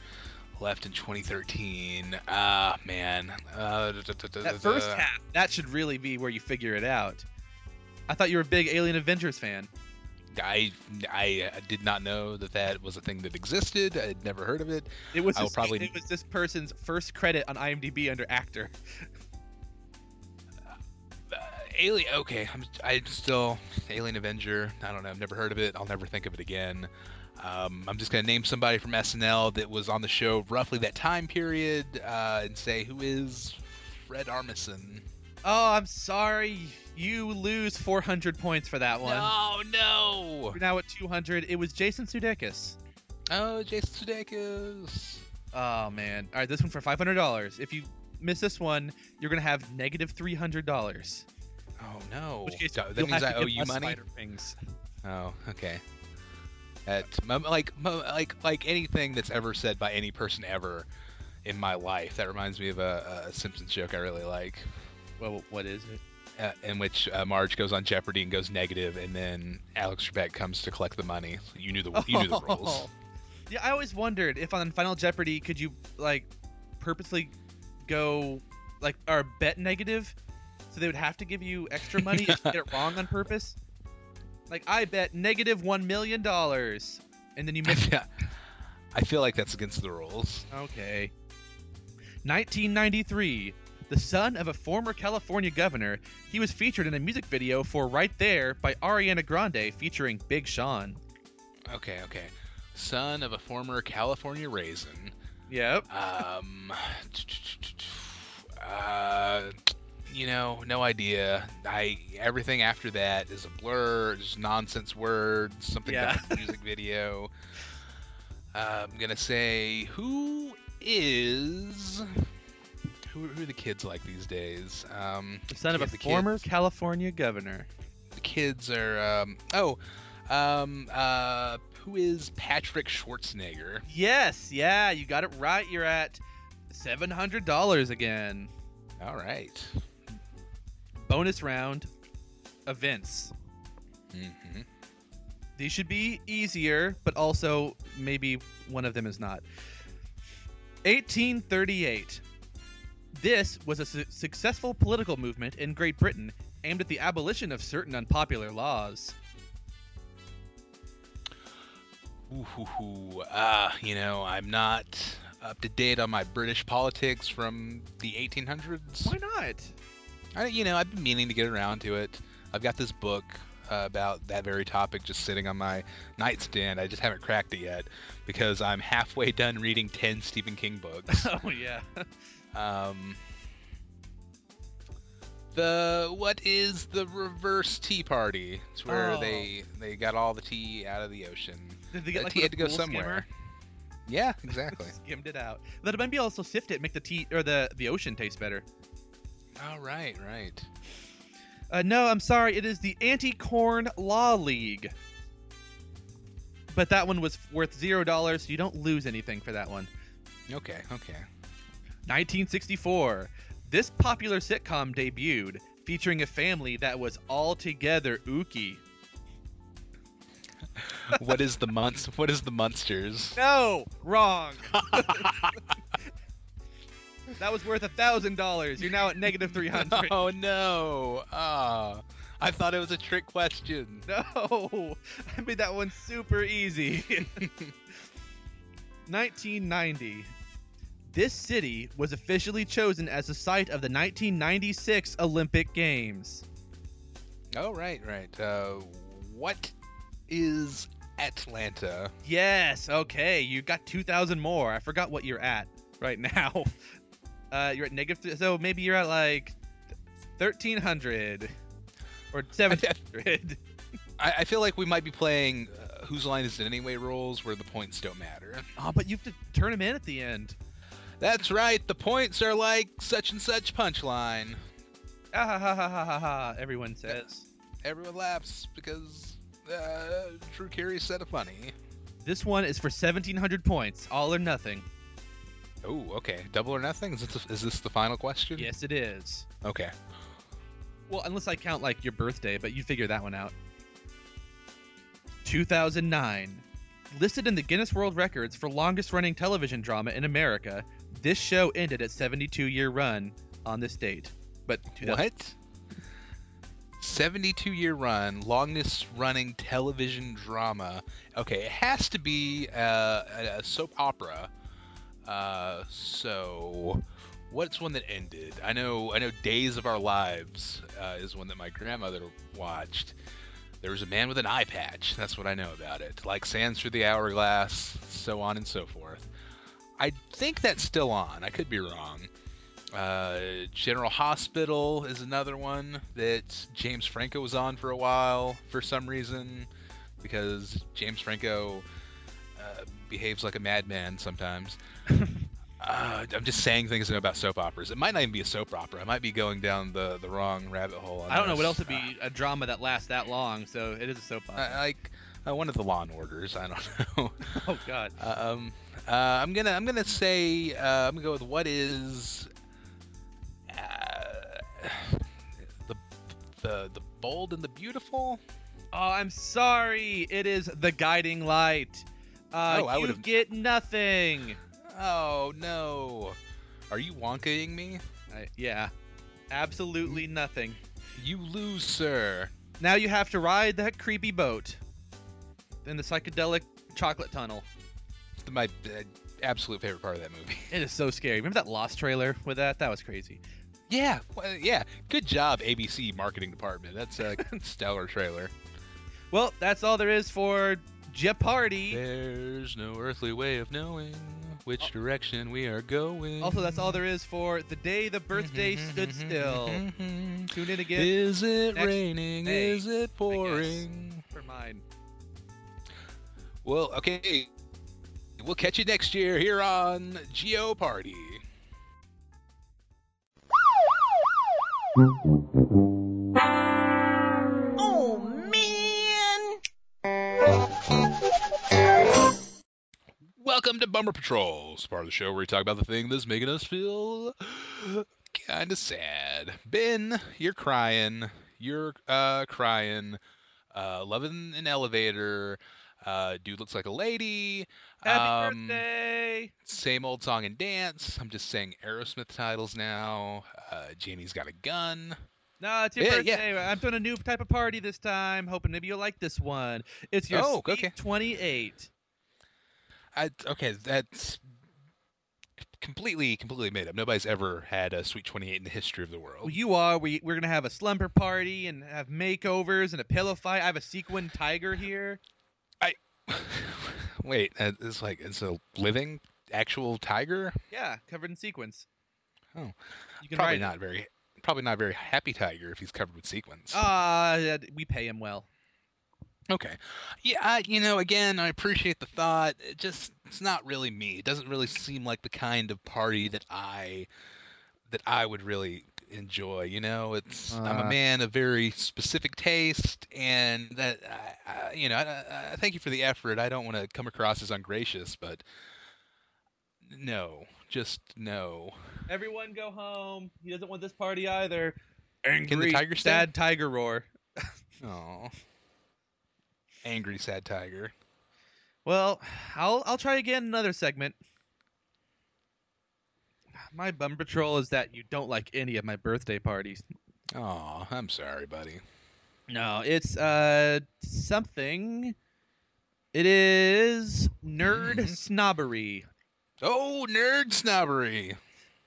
C: Left in 2013. Ah, man. Uh, da- da- da- da-
A: That first half, that should really be where you figure it out. I thought you were a big Alien Avengers fan.
C: I I did not know that that was a thing that existed. I'd never heard of it.
A: It was this,
C: probably-
A: it was this person's first credit on IMDb under actor.
C: Uh, Alien. Okay, I'm I still Alien Avenger. I don't know. I've never heard of it. I'll never think of it again. Um, I'm just gonna name somebody from SNL that was on the show roughly that time period uh, and say who is Fred Armisen.
A: Oh, I'm sorry. You lose 400 points for that one.
C: No, no.
A: You're now at 200. It was Jason Sudeikis.
C: Oh, Jason Sudeikis.
A: Oh man. All right, this one for $500. If you miss this one, you're gonna have negative $300.
C: Oh no.
A: Which case,
C: that means I owe you money. Oh, okay. M- like like like anything that's ever said by any person ever in my life. That reminds me of a, a Simpsons joke I really like,
A: Well, what is it?
C: uh, in which uh, Marge goes on Jeopardy and goes negative, and then Alex Trebek comes to collect the money. You knew the you knew the rules.
A: Yeah, I always wondered if on Final Jeopardy could you like purposely go like or bet negative, so they would have to give you extra money if you get it wrong on purpose. Like I bet negative one million dollars, and then you miss.
C: Yeah. I feel like that's against the rules.
A: okay. 1993. The son of a former California governor, he was featured in a music video for "Right There" by Ariana Grande, featuring Big Sean.
C: Okay, okay. Son of a former California raisin.
A: Yep.
C: Um, uh, you know, no idea. I everything after that is a blur, just nonsense words, something
A: Yeah.
C: done in a music video. Uh, I'm gonna say who is who, who are the kids like these days? Um,
A: The son of a former
C: kids-
A: California governor.
C: the kids are um, oh, um, uh, who is Patrick Schwarzenegger?
A: Yes, yeah, you got it right. You're at seven hundred dollars again.
C: All right.
A: Bonus round events.
C: hmm
A: These should be easier, but also maybe one of them is not. 1838. This was a su- successful political movement in Great Britain aimed at the abolition of certain unpopular laws.
C: Ooh. Uh, you know, I'm not up to date on my British politics from the 1800s.
A: Why not?
C: I, you know, I've been meaning to get around to it. I've got this book uh, about that very topic just sitting on my nightstand. I just haven't cracked it yet because I'm halfway done reading 10 Stephen King books.
A: Oh yeah.
C: um, the what is the reverse tea party? It's where
A: Oh.
C: they they got all the tea out of the ocean.
A: Did they
C: The
A: get like
C: tea had to go somewhere. Yeah, exactly.
A: Skimmed it out. It might be also sift it, make the tea or the the ocean taste better.
C: All right, right.
A: Uh, no, I'm sorry. It is the Anti-Corn Law League. But that one was worth zero dollars, so you don't lose anything for that one.
C: Okay, okay.
A: 1964. This popular sitcom debuted, featuring a family that was altogether ooky.
C: what is the monst? What is the monsters?
A: No, wrong. that was worth a thousand dollars. You're now at negative three hundred.
C: Oh no! Ah, I thought it was a trick question.
A: No, I made that one super easy. 1990. This city was officially chosen as the site of the 1996 Olympic Games.
C: Oh right, right. Uh, what is Atlanta?
A: Yes, okay, you got 2,000 more. I forgot what you're at right now. Uh, you're at negative, th- so maybe you're at like 1,300 or 700.
C: I, I feel like we might be playing uh, whose line is it anyway rules, where the points don't matter.
A: oh, but you have to turn them in at the end.
C: That's right. The points are like such and such punchline.
A: Ah, ha, ha, ha, ha, ha, ha, everyone says.
C: Everyone laughs because uh, Drew Carey said a funny.
A: This one is for 1,700 points, all or nothing.
C: Oh, okay. Double or nothing? Is this, is this the final question?
A: Yes, it is.
C: Okay.
A: Well, unless I count like your birthday, but you figure that one out. 2009. listed in the Guinness World Records for longest running television drama in America, this show ended its 72 year run on this date. But 2000
C: What? 72 year run, longest running television drama. Okay, it has to be uh, a, a soap opera. Uh, so, what's one that ended? I know, I know, Days of Our Lives uh, is one that my grandmother watched. There was a man with an eye patch. That's what I know about it. Like sands through the hourglass, so on and so forth. I think that's still on. I could be wrong. Uh, General Hospital is another one that James Franco was on for a while for some reason, because James Franco uh, behaves like a madman sometimes. uh, I'm just saying things about soap operas. It might not even be a soap opera. I might be going down the, the wrong rabbit hole. on
A: I don't know what else would be a drama that lasts that long, so it is a soap
C: Uh,
A: opera.
C: like uh, one of the Law and Orders. I don't know.
A: oh God.
C: Um, uh, I'm gonna I'm gonna say uh, I'm gonna go with what is uh, the the the bold and the beautiful.
A: Oh, I'm sorry. It is the guiding light. Uh,
C: Oh, I would've-
A: get nothing.
C: Oh no, are you wonkaing me?
A: I, yeah, absolutely nothing.
C: You lose, sir.
A: Now you have to ride that creepy boat in the psychedelic chocolate tunnel.
C: It's my uh, absolute favorite part of that movie.
A: It is so scary. Remember that Lost trailer with that? That was crazy.
C: Yeah, well, yeah. Good job, ABC marketing department. That's a stellar trailer.
A: Well, that's all there is for Jeopardy.
C: There's no earthly way of knowing which oh. direction we are going.
A: Also, that's all there is for the day the birthday mm-hmm, stood mm-hmm, still. Mm-hmm. Tune in again
C: Is it
A: next
C: raining?
A: day,
C: Is it pouring?
A: for mine.
C: Well, okay. We'll catch you next year here on Geo Party. Welcome to Bummer Patrols, part of the show where we talk about the thing that's making us feel kind of sad. Ben, you're crying. You're uh, crying. Uh, loving an elevator. Uh, dude looks like a lady.
A: Happy
C: Um,
A: birthday!
C: Same old song and dance. I'm just saying Aerosmith titles now. Uh, Janie's got a gun.
A: No, it's your
C: yeah, yeah.
A: birthday. I'm doing a new type of party this time. Hoping maybe you'll like this one. It's your
C: Oh, okay.
A: 28.
C: I, okay, that's completely, completely made up. Nobody's ever had a Sweet 28 in the history of the world.
A: Well, you are. We we're gonna have a slumber party and have makeovers and a pillow fight. I have a sequin tiger here. I.
C: Wait, uh, it's like it's a living actual tiger.
A: Yeah, covered in sequins.
C: Oh.
A: you can
C: Probably not very, probably not a very happy tiger if he's covered with sequins.
A: Ah, yeah, we pay him well.
C: Okay, yeah, I, you know, again, I appreciate the thought. It just, it's not really me. It doesn't really seem like the kind of party that I, that I would really enjoy. You know, it's I'm a
A: Uh.
C: man of very specific taste, and that, I, I, you know, I, I thank you for the effort. I don't want to come across as ungracious, but no, just no.
A: Everyone go home. He doesn't want this party either. Angry,
C: tiger stay?
A: sad tiger roar.
C: Oh, angry sad tiger.
A: Well, I'll I'll try again another segment. My bum patrol is that you don't like any of my birthday parties.
C: Oh, I'm sorry, buddy.
A: No, it's uh something. It is nerd snobbery.
C: Oh, nerd snobbery.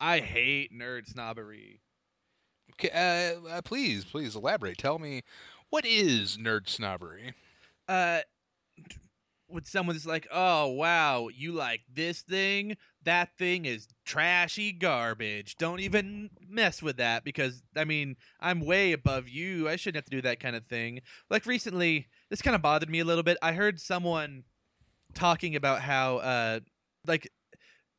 A: I hate nerd snobbery.
C: Okay, uh, uh, please, please elaborate. Tell me, what is nerd snobbery?
A: Uh, when someone's like, "Oh wow, you like this thing? That thing is trashy garbage. Don't even mess with that because I mean, I'm way above you. I shouldn't have to do that kind of thing." Like recently, this kind of bothered me a little bit. I heard someone talking about how uh like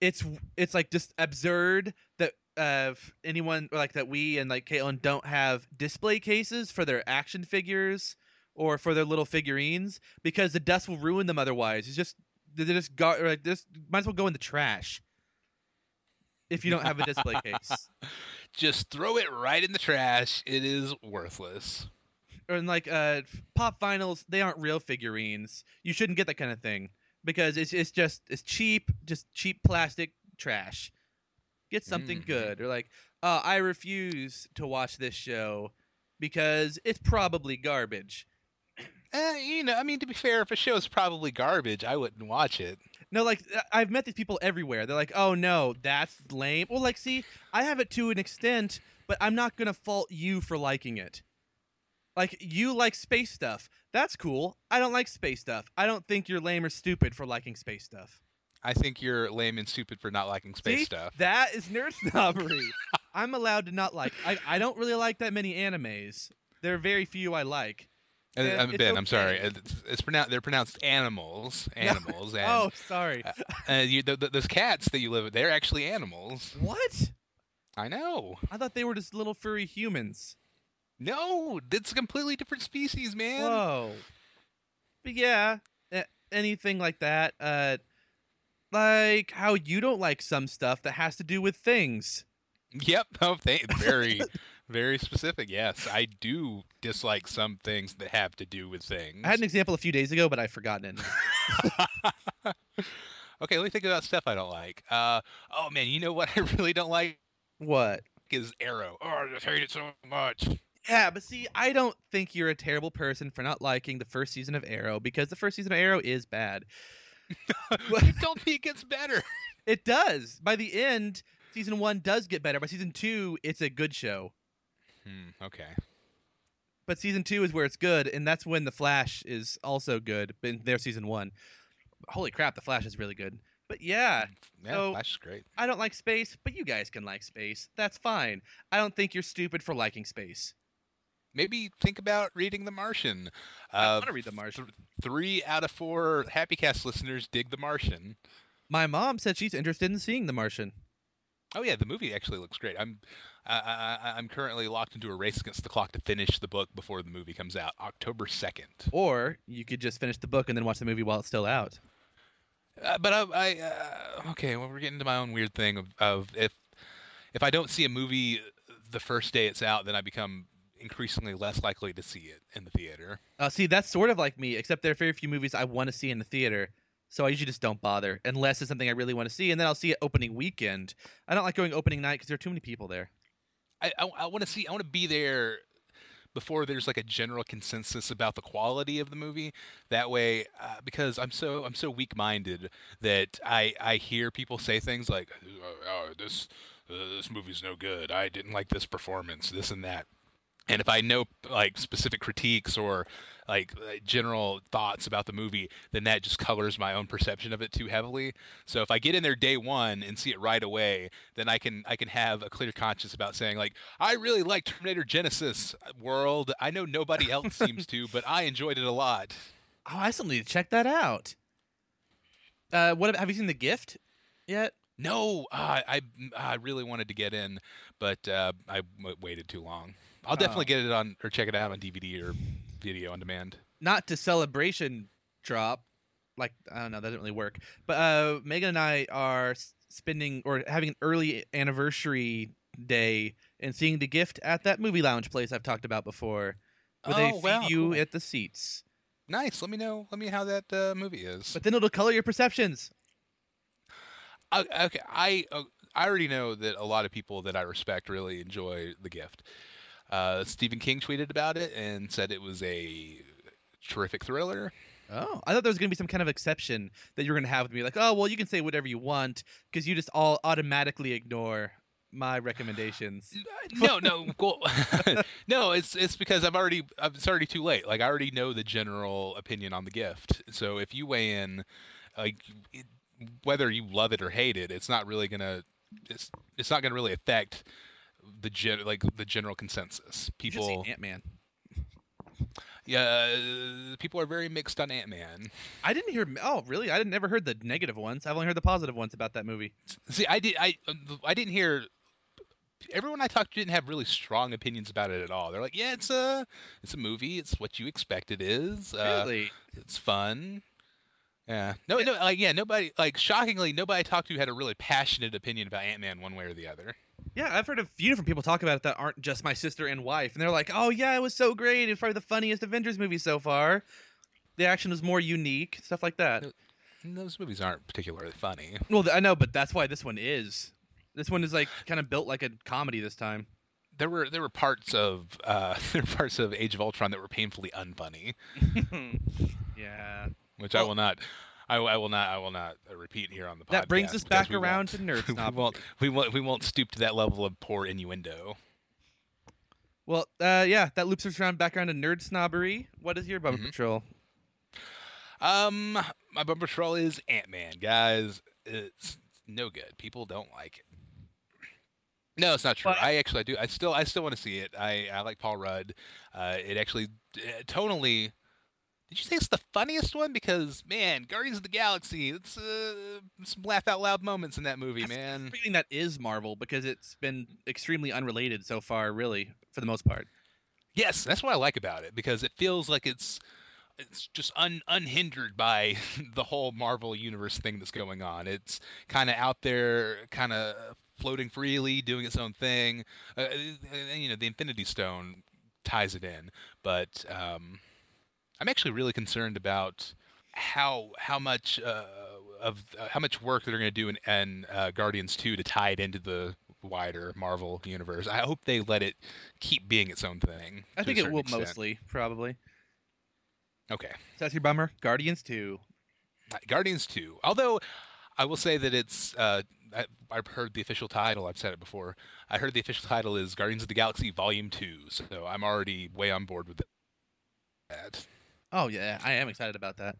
A: it's it's like just absurd that uh anyone like that we and like Caitlin don't have display cases for their action figures or for their little figurines because the dust will ruin them otherwise. It's just they're just got like this might as well go in the trash if you don't have a display case.
C: Just throw it right in the trash. It is worthless.
A: Or in like uh pop vinyls, they aren't real figurines. You shouldn't get that kind of thing. because it's it's just it's cheap, just cheap plastic trash. Get something
C: Mhm.
A: good, or like, uh, I refuse to watch this show because it's probably garbage.
C: Eh, you know, I mean, to be fair, if a show's probably garbage, I wouldn't watch it.
A: No, like I- I've met these people everywhere. They're like, "Oh no, that's lame." Well, like, see, I have it to an extent, but I'm not gonna fault you for liking it. Like, you like space stuff. That's cool. I don't like space stuff. I don't think you're lame or stupid for liking space stuff.
C: I think you're lame and stupid for not liking space
A: See?
C: stuff.
A: That is nerd snobbery. I'm allowed to not like. I I don't really like that many animes. There are very few I like.
C: Uh,
A: it's
C: ben, I'm sorry. It's, it's pronounced. They're pronounced animals. Animals. And
A: oh, sorry.
C: uh, you, th th those cats that you live with, they're actually animals.
A: What?
C: I know.
A: I thought they were just little furry humans.
C: No, it's a completely different species, man.
A: Whoa. But yeah, anything like that. Uh, like how you don't like some stuff that has to do with things.
C: Yep. Oh, they, very, very specific. Yes, I do dislike some things that have to do with things.
A: I had an example a few days ago, but I've forgotten it.
C: okay, let me think about stuff I don't like. Uh, oh man, you know what I really don't like
A: What?
C: is Arrow. Oh, I just hate it so much.
A: Yeah, but see, I don't think you're a terrible person for not liking the first season of Arrow because the first season of Arrow is bad.
C: you told me it gets better.
A: It does. By the end, season one does get better. By season two, it's a good show.
C: Hmm, okay.
A: But season two is where it's good, and that's when the Flash is also good. But In their season one, holy crap, the Flash is really good. But yeah,
C: Yeah,
A: So-
C: Flash is great.
A: I don't like space, but you guys can like space. That's fine. I don't think you're stupid for liking space.
C: Maybe think about reading The Martian.
A: I
C: Uh,
A: want to read The Martian.
C: three out of four Happy Cast listeners dig The Martian.
A: My mom said she's interested in seeing The Martian.
C: Oh yeah, the movie actually looks great. I'm I, I, I'm currently locked into a race against the clock to finish the book before the movie comes out, October second.
A: Or you could just finish the book and then watch the movie while it's still out.
C: Uh, but I, I uh, okay, well we're getting to my own weird thing of, of if if I don't see a movie the first day it's out, then I become increasingly less likely to see it in the theater.
A: Uh, see, that's sort of like me, except there are very few movies I want to see in the theater. So I usually just don't bother unless it's something I really want to see, and then I'll see it opening weekend. I don't like going opening night because there are too many people there.
C: I I, I want to see I want to be there before there's like a general consensus about the quality of the movie. That way, uh, because I'm so I'm so weak-minded that I I hear people say things like, "Oh, this uh, this movie's no good. I didn't like this performance, this and that." And if I know like specific critiques or like uh, general thoughts about the movie, then that just colors my own perception of it too heavily. So if I get in there day one and see it right away, then I can I can have a clear conscience about saying like I really like Terminator Genisys World. I know nobody else seems to, but I enjoyed it a lot.
A: Oh, I still need to check that out. Uh, what have you seen The Gift yet?
C: No, uh, I I really wanted to get in, but uh, I w- waited too long. I'll definitely
A: Oh.
C: get it on or check it out on DVD or video on demand.
A: Not to celebration drop, like I don't know, that doesn't really work. But uh, Megan and I are spending or having an early anniversary day and seeing The Gift at that movie lounge place I've talked about before, where they
C: Oh,
A: feed
C: wow,
A: you
C: cool.
A: at the seats.
C: Nice. Let me know. Let me know how that uh, movie is.
A: But then it'll color your perceptions.
C: I, okay, I uh, I already know that a lot of people that I respect really enjoy The Gift. Uh, Stephen King tweeted about it and said it was a terrific thriller.
A: Oh, I thought there was gonna be some kind of exception that you were gonna have with me, like, oh, well, you can say whatever you want because you just all automatically ignore my recommendations.
C: No, no, well, no. It's it's because I've already it's already too late. Like I already know the general opinion on The Gift. So if you weigh in, like it, whether you love it or hate it, it's not really gonna it's it's not gonna really affect the gen like the general consensus. People,
A: Ant Man.
C: yeah, uh, people are very mixed on Ant Man.
A: I didn't hear. Oh, really? I didn't never heard the negative ones. I've only heard the positive ones about that movie.
C: See, I did I I didn't hear. Everyone I talked to didn't have really strong opinions about it at all. They're like, "Yeah, it's a, it's a movie. It's what you expect it is. Uh,
A: really?
C: It's fun." Yeah. No, no, like yeah, nobody like shockingly nobody I talked to had a really passionate opinion about Ant Man one way or the other.
A: Yeah, I've heard a few different people talk about it that aren't just my sister and wife, and they're like, "Oh yeah, it was so great. It's probably the funniest Avengers movie so far. The action was more unique, stuff like that."
C: And those movies aren't particularly funny.
A: Well, I know, but that's why this one is. This one is like kind of built like a comedy this time.
C: There were there were parts of uh, there were parts of Age of Ultron that were painfully unfunny,
A: yeah.
C: which I will not. I, I will not. I will not repeat here on the podcast.
A: That brings us back around to nerd
C: we
A: snob.
C: won't. We won't. We won't stoop to that level of poor innuendo.
A: Well, uh, yeah, that loops us around back around to nerd snobbery. What is your Bummer
C: Mhm.
A: Patrol?
C: Um, my bumper troll is Ant Man, guys. It's no good. People don't like it. No, it's not true.
A: Well,
C: I actually I do. I still I still want to see it. I I like Paul Rudd. Uh, it actually uh, tonally. Did you say it's the funniest one? Because man, Guardians of the Galaxy. It's uh, some laugh out loud moments in that movie,
A: That's
C: man.
A: Everything that is Marvel because it's been extremely unrelated so far, really, for the most part.
C: Yes, that's what I like about it because it feels like it's it's just un, unhindered by the whole Marvel universe thing that's going on. It's kind of out there, kind of floating freely, doing its own thing. Uh, and, you know, the Infinity Stone ties it in, but um, I'm actually really concerned about how how much uh, of uh, how much work they're going to do in, in uh, Guardians 2 to tie it into the wider Marvel universe. I hope they let it keep being its own thing.
A: I think it will
C: extent.
A: mostly, probably.
C: Okay.
A: So that's your bummer. Guardians 2.
C: Uh, Guardians 2. Although I will say that it's uh I, I've heard the official title, I've said it before. I heard the official title is Guardians of the Galaxy Volume 2, so I'm already way on board with that.
A: Oh, yeah, I am excited about that.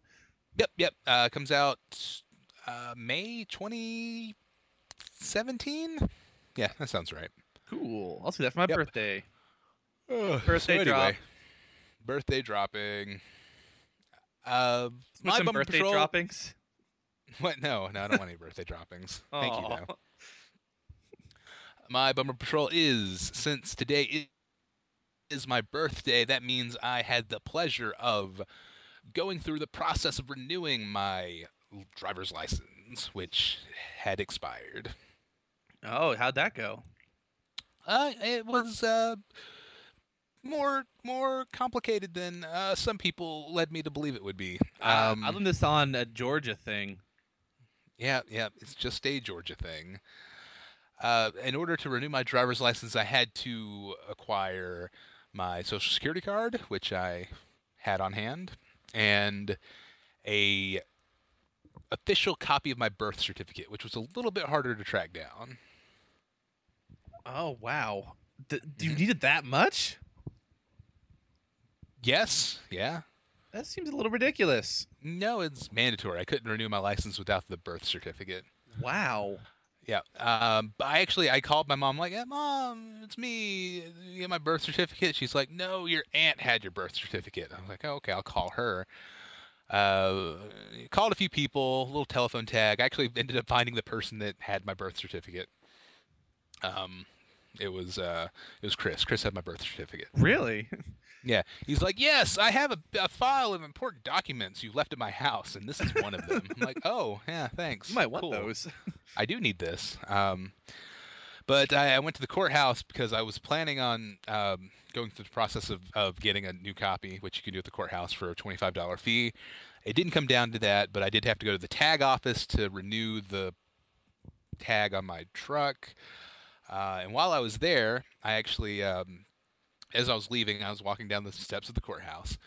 C: Yep, yep. Uh comes out uh May 2017? Yeah, that sounds right.
A: Cool. I'll see that for my
C: Yep.
A: birthday.
C: Ugh,
A: Birthday
C: so
A: drop.
C: Birthday dropping. Uh my
A: some birthday
C: Patrol-
A: droppings.
C: What? No, no, I don't want any birthday droppings. Thank you, though. My bumper patrol is since today is my birthday. That means I had the pleasure of going through the process of renewing my driver's license, which had expired.
A: Oh, how'd that go?
C: Uh, it was uh more more complicated than uh, some people led me to believe it would be.
A: Um, I learned this on a Georgia thing.
C: Yeah, yeah, it's just a Georgia thing. Uh, in order to renew my driver's license, I had to acquire my social security card, which I had on hand, and a official copy of my birth certificate, which was a little bit harder to track down.
A: Oh, wow. D- you
C: Mhm.
A: needed that much?
C: Yes, yeah.
A: That seems a little ridiculous.
C: No, it's mandatory. I couldn't renew my license without the birth certificate.
A: Wow.
C: Yeah. Um, I actually I called my mom like, yeah, mom, it's me. You get my birth certificate. She's like, no, your aunt had your birth certificate. I was like, oh, okay, I'll call her. Uh, called a few people, a little telephone tag. I actually ended up finding the person that had my birth certificate. Um, it was uh, it was Chris. Chris had my birth certificate.
A: Really?
C: Yeah, he's like, yes, I have a, a file of important documents you left at my house, and this is one of them. I'm like, oh, yeah, thanks.
A: You might want
C: Cool.
A: those.
C: I do need this. Um, but I, I went to the courthouse because I was planning on um, going through the process of, of getting a new copy, which you can do at the courthouse for a $25 fee. It didn't come down to that, but I did have to go to the tag office to renew the tag on my truck. Uh, and while I was there, I actually, um, as I was leaving, I was walking down the steps of the courthouse,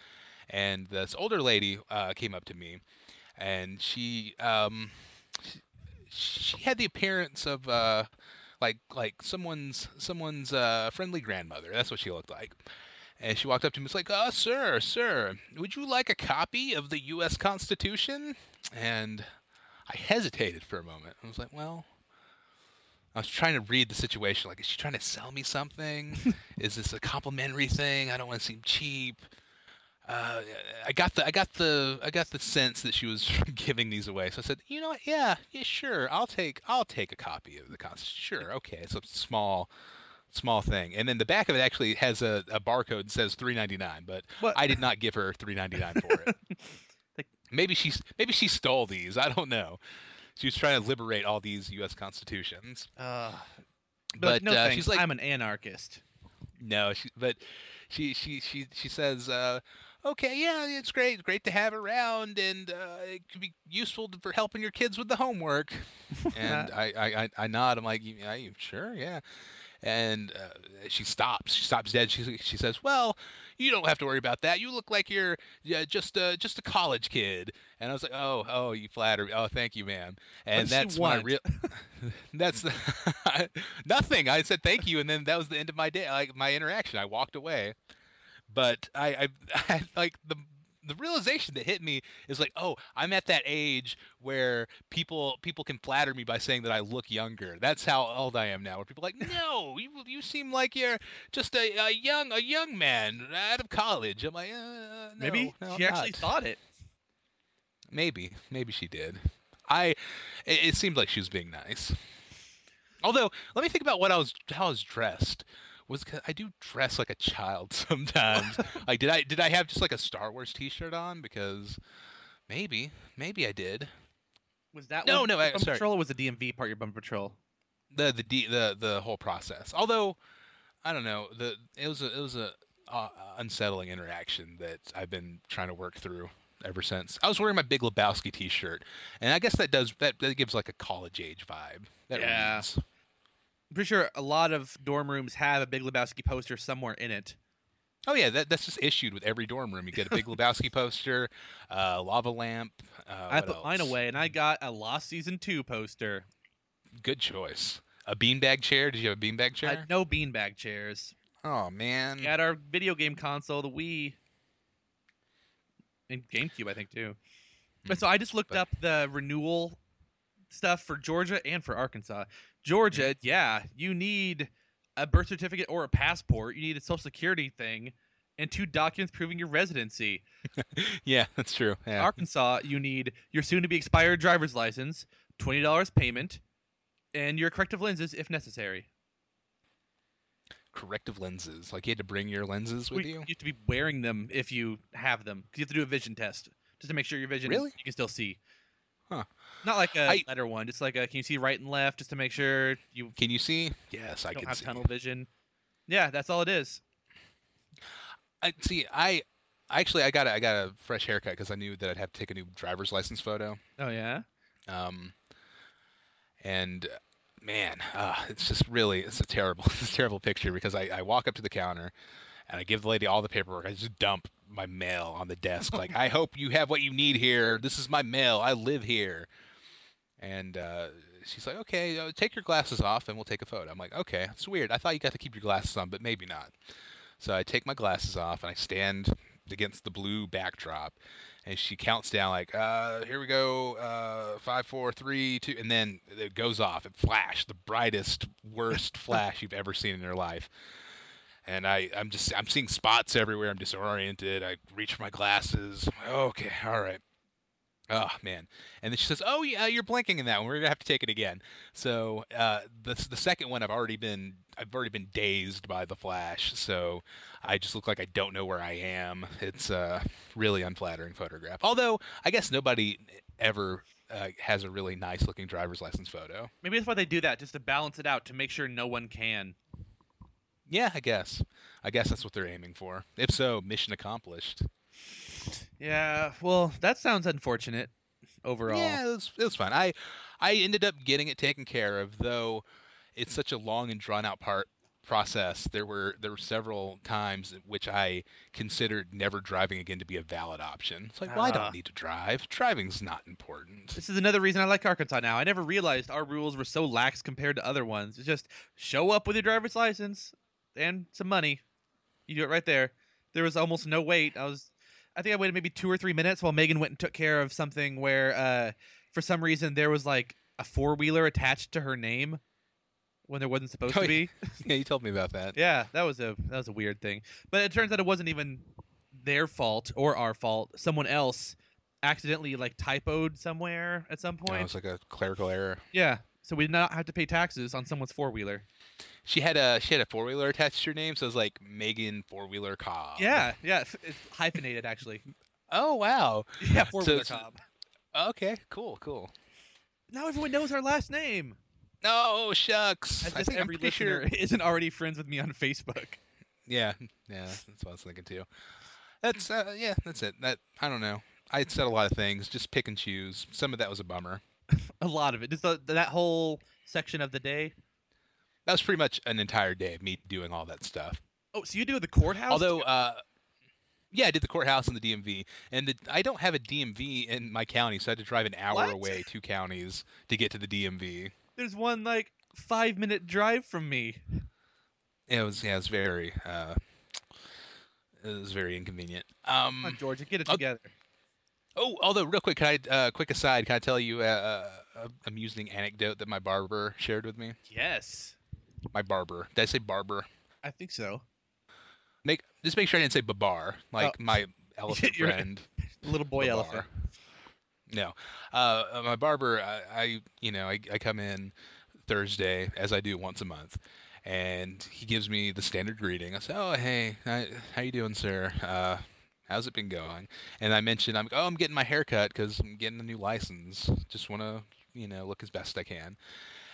C: and this older lady uh, came up to me, and she um, she had the appearance of uh like like someone's someone's uh friendly grandmother. That's what she looked like. And she walked up to me and was like uh sir sir would you like a copy of the us constitution? And i hesitated for a moment. I was like well i was trying to read the situation like is she trying to sell me something is this a complimentary thing i don't want to seem cheap uh, I got the I got the I got the sense that she was giving these away. So I said, you know what? Yeah, yeah, sure. I'll take I'll take a copy of the Constitution. Sure, okay. It's a small small thing, and then the back of it actually has a, a barcode that says three ninety nine. But
A: What?
C: I did not give her three ninety nine for it.
A: Like-
C: maybe she maybe she stole these. I don't know. She was trying to liberate all these U.S. constitutions.
A: Uh, but
C: But
A: no
C: uh, she's like,
A: I'm an anarchist.
C: no, she, but she she she she says, uh, okay, yeah, it's great, great to have around, and uh, it could be useful to, for helping your kids with the homework. and I, I, I, I nod. I'm like, yeah, you sure, yeah. And uh, she stops. She stops dead. She she says, "Well, you don't have to worry about that. You look like you're yeah, just a just a college kid." And I was like, "Oh, oh, you flatter me. Oh, thank you, ma'am." And that's when I real. that's the nothing. I said thank you, and then that was the end of my day. Like my interaction, I walked away. But I, I, I like the the realization that hit me is like, oh, I'm at that age where people people can flatter me by saying that I look younger. That's how old I am now. Where people are like, no, you you seem like you're just a, a young a young man out of college. I'm like, uh, no,
A: Maybe
C: no,
A: she actually
C: not."
A: thought it.
C: Maybe, maybe she did. I, it, it seemed like she was being nice. Although, let me think about what I was, how I was dressed. Was I do dress like a child sometimes. like, did I, did I have just like a Star Wars T-shirt on? Because maybe, maybe I did.
A: Was that
C: No,
A: one
C: no, I- sorry.
A: patrol or was the DMV part your bummer patrol?
C: The, the, D, the, the whole process. Although, I don't know. The, it was a, it was a uh, unsettling interaction that I've been trying to work through ever since. I was wearing my Big Lebowski T-shirt, and I guess that does that, that gives like a college age vibe. That
A: Yeah.
C: reads.
A: I'm pretty sure a lot of dorm rooms have a Big Lebowski poster somewhere in it.
C: Oh yeah, that, that's just issued with every dorm room. You get a Big Lebowski poster, uh, lava lamp. Uh,
A: I put mine away, and I got a Lost Season 2 poster.
C: Good choice. A beanbag chair. Did you have a beanbag
A: I
C: chair?
A: had no beanbag chairs.
C: Oh man.
A: We had our video game console, the Wii, and GameCube, I think too. But
C: Hmm.
A: so I just looked
C: But-
A: up the renewal stuff for Georgia and for Arkansas. Georgia, yeah, you need a birth certificate or a passport. You need a social security thing, and two documents proving your residency.
C: yeah, that's true. Yeah.
A: Arkansas, you need your soon-to-be expired driver's license, twenty dollars payment, and your corrective lenses if necessary.
C: Corrective lenses. Like you had to bring your lenses with you.
A: You have to be wearing them if you have them, because you have to do a vision test just to make sure your vision
C: Really?
A: you can still see.
C: Huh.
A: Not like a
C: I-
A: letter one, just like a can you see right and left, just to make sure you
C: Can you see? Yes, I can
A: have
C: see.
A: tunnel vision. Yeah, that's all it is.
C: I see. I actually I got a, I got a fresh haircut because I knew that I'd have to take a new driver's license photo.
A: Oh yeah.
C: Um, and man, uh, it's just really it's a terrible it's a terrible picture because I, I walk up to the counter and I give the lady all the paperwork. I just dump my mail on the desk like I hope you have what you need here. This is my mail. I live here. And uh, she's like, okay, uh, take your glasses off and we'll take a photo. I'm like, okay, it's weird. I thought you got to keep your glasses on, but maybe not. So I take my glasses off and I stand against the blue backdrop. And she counts down like uh here we go uh five four three two and then it goes off. It flashed the brightest worst flash you've ever seen in your life. And i i'm just i'm seeing spots everywhere. I'm disoriented. I reach for my glasses. Okay all right Oh man! And then she says, "Oh yeah, you're blinking in that one. We're gonna have to take it again." So uh, the the second one, I've already been I've already been dazed by the flash. So I just look like I don't know where I am. It's a really unflattering photograph. Although I guess nobody ever uh, has a really nice looking driver's license photo.
A: Maybe that's why they do that, just to balance it out, to make sure no one can.
C: Yeah, I guess. I guess that's what they're aiming for. If so, mission accomplished.
A: Yeah. Well, that sounds unfortunate. Overall.
C: Yeah, it was, it was fine. I I ended up getting it taken care of, though it's such a long and drawn out part process. There were there were several times which I considered never driving again to be a valid option. It's like, well, I
A: Ah.
C: don't need to drive. Driving's not important.
A: This is another reason I like Arkansas now. I never realized our rules were so lax compared to other ones. It's just show up with your driver's license and some money. You do it right there. There was almost no wait. I was I think I waited maybe 2 or 3 minutes while Megan went and took care of something where uh for some reason there was like a four-wheeler attached to her name when there wasn't supposed
C: Oh,
A: to be.
C: yeah, you told me about that.
A: Yeah, that was a that was a weird thing. But it turns out it wasn't even their fault or our fault. Someone else accidentally like typoed somewhere at some point.
C: it was like a clerical error.
A: Yeah, so we did not have to pay taxes on someone's four wheeler.
C: She had a she had a four wheeler attached to her name, so it was like Megan four wheeler Cobb.
A: Yeah, yeah, it's- hyphenated actually.
C: Oh wow.
A: Yeah, four wheeler
C: it's-
A: Cobb.
C: Okay. Cool. Cool.
A: Now everyone knows our last name.
C: Oh shucks.
A: As
C: I think I'm
A: every
C: pretty sure.
A: listener isn't already friends with me on Facebook.
C: Yeah, yeah, that's what I was thinking too. That's uh, yeah, that's it. That I don't know. I said a lot of things, just pick and choose. Some of that was a bummer.
A: A lot of it. Just the, that whole section of the day.
C: That was pretty much an entire day of me doing all that stuff.
A: Oh, so you do the courthouse?
C: Although, uh, yeah, I did the courthouse and the DMV, and the, I don't have a DMV in my county, so I had to drive an hour
A: What?
C: away, two counties, to get to the DMV.
A: there's one like five minute drive from me.
C: It was yeah, it was very uh, it was very inconvenient.
A: Come on,
C: Um,
A: Georgia, get it together.
C: Oh, although real quick, can I uh, quick aside? Can I tell you uh, a amusing anecdote that my barber shared with me?
A: Yes,
C: My barber. Did I say barber?
A: I think so.
C: Make just make sure I didn't say babar, like my elephant friend.
A: Little boy
C: Babar.
A: elephant.
C: No, uh, uh, my barber. I, I you know, I, I come in Thursday as I do once a month, and he gives me the standard greeting. I say, "Oh, hey, how you doing, sir? Uh, how's it been going?" And I mentioned, "I'm oh, I'm getting my hair cut because I'm getting a new license. Just want to, you know, look as best I can."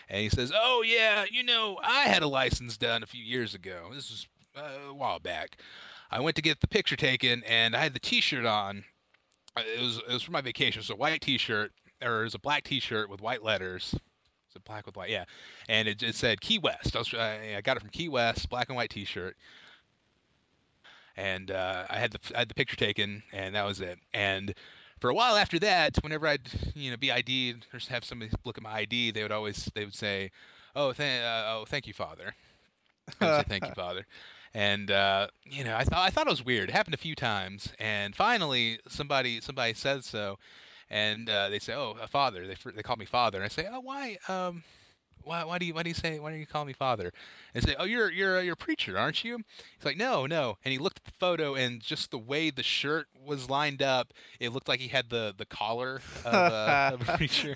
C: And he says, "Oh yeah, you know, I had a license done a few years ago. This was uh, a while back. I went to get the picture taken, and I had the T-shirt on. Uh, It was it was for my vacation. So white T-shirt, or it was a black T-shirt with white letters. It's it black with white? Yeah, and it, it said Key West. I, was, I got it from Key West, black and white T-shirt. And uh, I had the I had the picture taken, and that was it. And for a while after that, whenever I'd you know be ID'd or have somebody look at my ID, they would always they would say, "Oh, th- uh, oh, thank you, Father." Say, "Thank you, Father." And uh, you know, I thought I thought it was weird. It happened a few times, and finally, somebody somebody said so, and uh, they say, "Oh, a father." They they call me father, and I say, "Oh, why? Um, why why do you why do you say why do you call me father?" And say, "Oh, you're you're you're a preacher, aren't you?" He's like, "No, no." And he looked at the photo, and just the way the shirt was lined up, it looked like he had the the collar of, uh, of a preacher.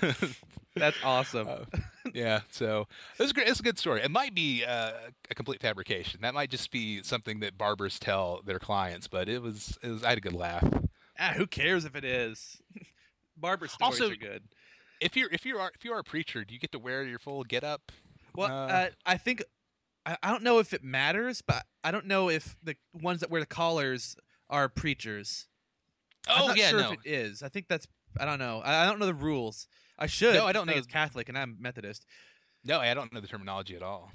A: That's awesome.
C: Uh, yeah, so it was great. It's a good story. It might be uh, a complete fabrication. That might just be something that barbers tell their clients. But it was, it was. I had a good laugh.
A: ah, who cares if it is? Barber stories
C: Also-
A: are good.
C: If you're, if you are, if you are a preacher, do you get to wear your full get up?
A: Well,
C: Uh,
A: uh, I think I, I don't know if it matters, but I don't know if the ones that wear the collars are preachers. I'm
C: Oh
A: not
C: yeah,
A: sure
C: no.
A: if it is. I think that's I don't know. I, I don't know the rules. I should.
C: No, I don't
A: know. It's Catholic, and I'm Methodist.
C: No, I don't know the terminology at all.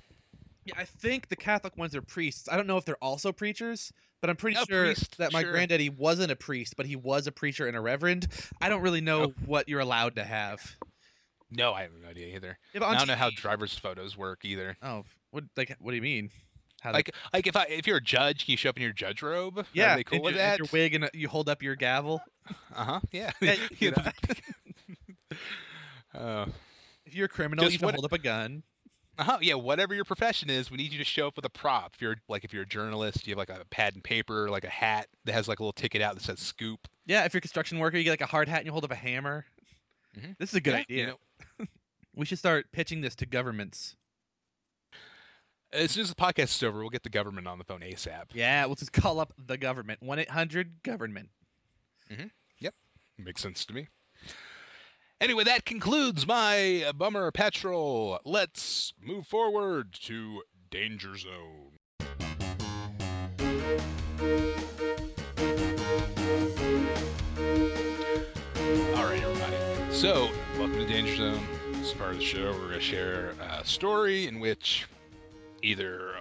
A: Yeah, I think the Catholic ones are priests. I don't know if they're also preachers, but I'm pretty
C: Oh,
A: sure
C: priest,
A: that my
C: sure.
A: granddaddy wasn't a priest, but he was a preacher and a reverend. I don't really know
C: Oh.
A: what you're allowed to have.
C: No, I have no idea either.
A: Yeah,
C: I don't know how driver's photos work either.
A: Oh, what like what do you mean? How
C: Like, like if I if you're a judge, can you show up in your judge robe?
A: yeah,
C: Are they cool
A: and
C: with
A: your,
C: that?
A: your wig and you hold up your gavel.
C: Uh huh. Yeah.
A: Yeah, you
C: You know, uh,
A: If you're a criminal,
C: Just
A: you to
C: what-
A: hold up a gun.
C: Uh-huh, yeah, whatever your profession is, we need you to show up with a prop. If you're like if you're a journalist, you have like a pad and paper, like a hat that has like a little ticket out that says scoop.
A: Yeah, if you're a construction worker, you get like a hard hat and you hold up a hammer.
C: Mhm.
A: This is a good
C: Yeah, you
A: idea.
C: know,
A: We should start pitching this to governments.
C: as soon as the podcast is over, we'll get the government on the phone ASAP.
A: Yeah, we'll just call up the government. One eight hundred government. Yep.
C: Makes sense to me. Anyway, that concludes my bummer patrol. Let's move forward to Danger Zone. All right, everybody. So, welcome to Danger Zone. Is part of the show. We're going to share a story in which either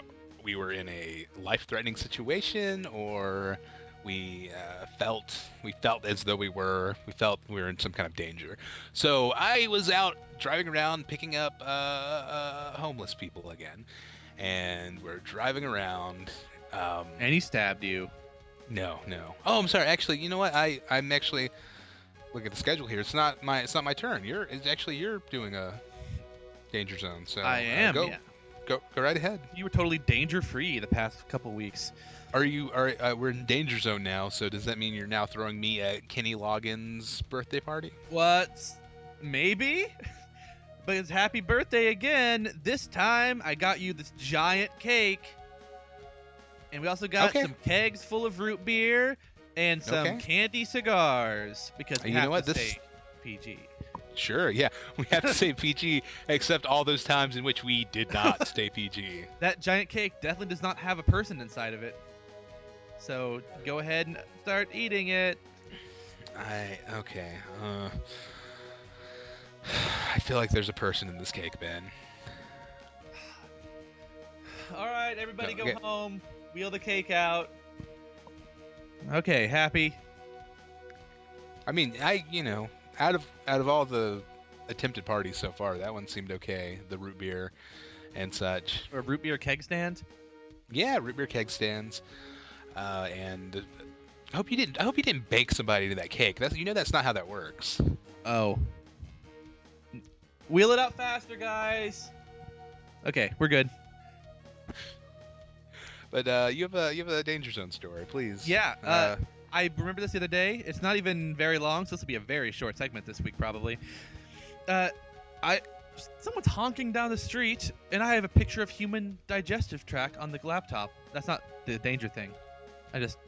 C: we were in a life-threatening situation or we uh, felt we felt as though we were we felt we were in some kind of danger. So I was out driving around picking up uh, uh, homeless people again, and we're driving around. Um,
A: And he stabbed you.
C: no, no. Oh, I'm sorry. Actually, you know what? I I'm actually look at the schedule here. It's not my it's not my turn. You're it's actually you're doing a danger zone. So
A: I
C: uh,
A: am.
C: go
A: yeah.
C: go go right ahead.
A: You were totally danger free the past couple weeks.
C: Are you are uh, we're in danger zone now? So does that mean you're now throwing me at Kenny Loggins' birthday party?
A: What? Maybe? But it's happy birthday again. This time I got you this giant cake. And we also got
C: Okay.
A: some kegs full of root beer and some
C: Okay.
A: candy cigars because we
C: You know what?
A: to
C: This-
A: stay PG.
C: Sure, yeah. We have to say PG, except all those times in which we did not stay PG.
A: That giant cake definitely does not have a person inside of it. So go ahead and start eating it.
C: I okay. Uh, I feel like there's a person in this cake, Ben.
A: All right, everybody
C: No,
A: go
C: okay.
A: home. Wheel the cake out. Okay, happy.
C: I mean, I you know, out of out of all the attempted parties so far, that one seemed okay. The root beer and such.
A: Or root beer keg stand.
C: Yeah, root beer keg stands. Uh, and I hope you didn't. I hope you didn't bake somebody to that cake. That's you know that's not how that works.
A: Oh. Wheel it out faster, guys. Okay, we're good.
C: But uh, you have a you have a danger zone story, please.
A: Yeah, uh, I remember this the other day. It's not even very long, so this will be a very short segment this week, probably. Uh, I someone's honking down the street, and I have a picture of human digestive tract on the laptop. That's not the danger thing. I just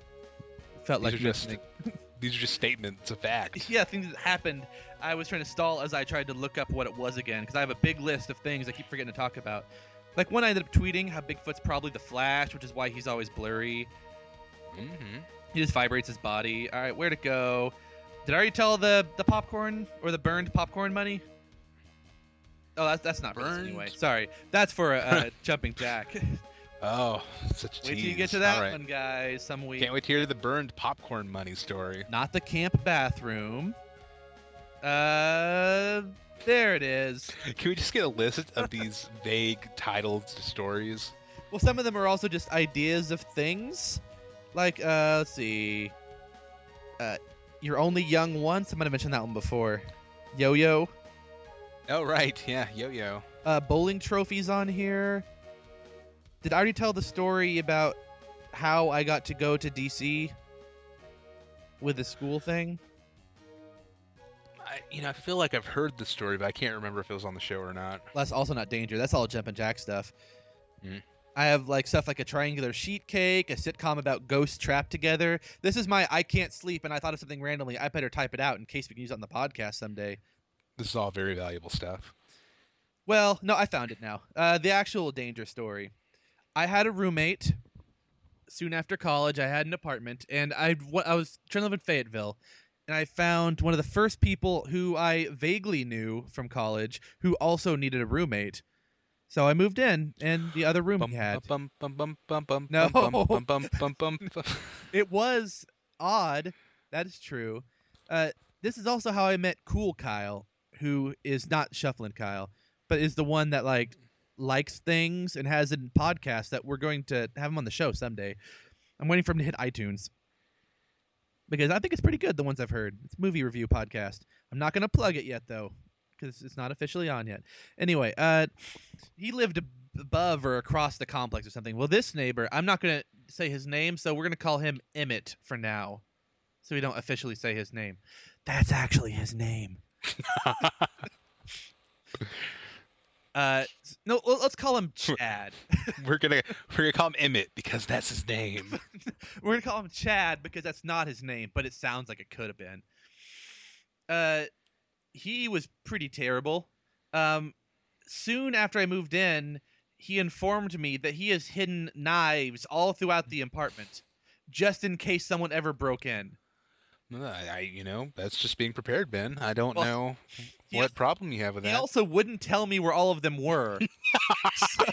A: felt
C: these
A: like
C: just these are just statements of fact.
A: yeah, things that happened. I was trying to stall as I tried to look up what it was again because I have a big list of things I keep forgetting to talk about. Like one, I ended up tweeting how Bigfoot's probably the Flash, which is why he's always blurry.
C: hmm
A: He just vibrates his body. All right, where to go? Did I already tell the the popcorn or the burned popcorn money? Oh, that's that's not burned anyway. Sorry, that's for uh, jumping jack.
C: Oh, such a
A: Wait till you get to that
C: right.
A: one, guys. Some week.
C: Can't wait to hear the burned popcorn money story.
A: Not the camp bathroom. Uh, there it is.
C: Can we just get a list of these vague titled stories?
A: Well, some of them are also just ideas of things. Like, uh, let's see. Uh, you're only young once. I might have mentioned that one before. Yo-yo.
C: Oh right, yeah, yo-yo.
A: Uh, bowling trophies on here. Did I already tell the story about how I got to go to DC with the school thing?
C: I, you know, I feel like I've heard the story, but I can't remember if it was on the show or not.
A: That's also not danger. That's all jumping jack stuff.
C: Mhm.
A: I have like stuff like a triangular sheet cake, a sitcom about ghosts trapped together. This is my I can't sleep and I thought of something randomly. I better type it out in case we can use it on the podcast someday.
C: This is all very valuable stuff.
A: Well, no, I found it now. Uh, the actual danger story. I had a roommate soon after college. I had an apartment, and I I was trying to live in Fayetteville, and I found one of the first people who I vaguely knew from college who also needed a roommate. So I moved in, and the other room
C: Bum,
A: he had.
C: bum, bum, bum, bum, bum,
A: No.
C: bum, bum, bum, bum, bum, bum.
A: It was odd. That is true. Uh, this is also how I met Cool Kyle, who is not Shuffling Kyle, but is the one that like likes things and has a podcast that we're going to have him on the show someday. I'm waiting for him to hit iTunes because I think it's pretty good. The ones I've heard. It's a movie review podcast. I'm not going to plug it yet though because it's not officially on yet. Anyway, uh, he lived above or across the complex or something. Well, this neighbor, I'm not going to say his name, so we're going to call him Emmett for now, so we don't officially say his name. That's actually his name. Uh, no, let's call him Chad.
C: we're gonna we're gonna call him Emmett because that's his name.
A: We're gonna call him Chad because that's not his name, but it sounds like it could have been. Uh, he was pretty terrible. Um, soon after I moved in, he informed me that he has hidden knives all throughout the apartment, just in case someone ever broke in.
C: I, I you know that's just being prepared, Ben. I don't
A: Well,
C: know what problem you have with that.
A: He also wouldn't tell me where all of them were, so,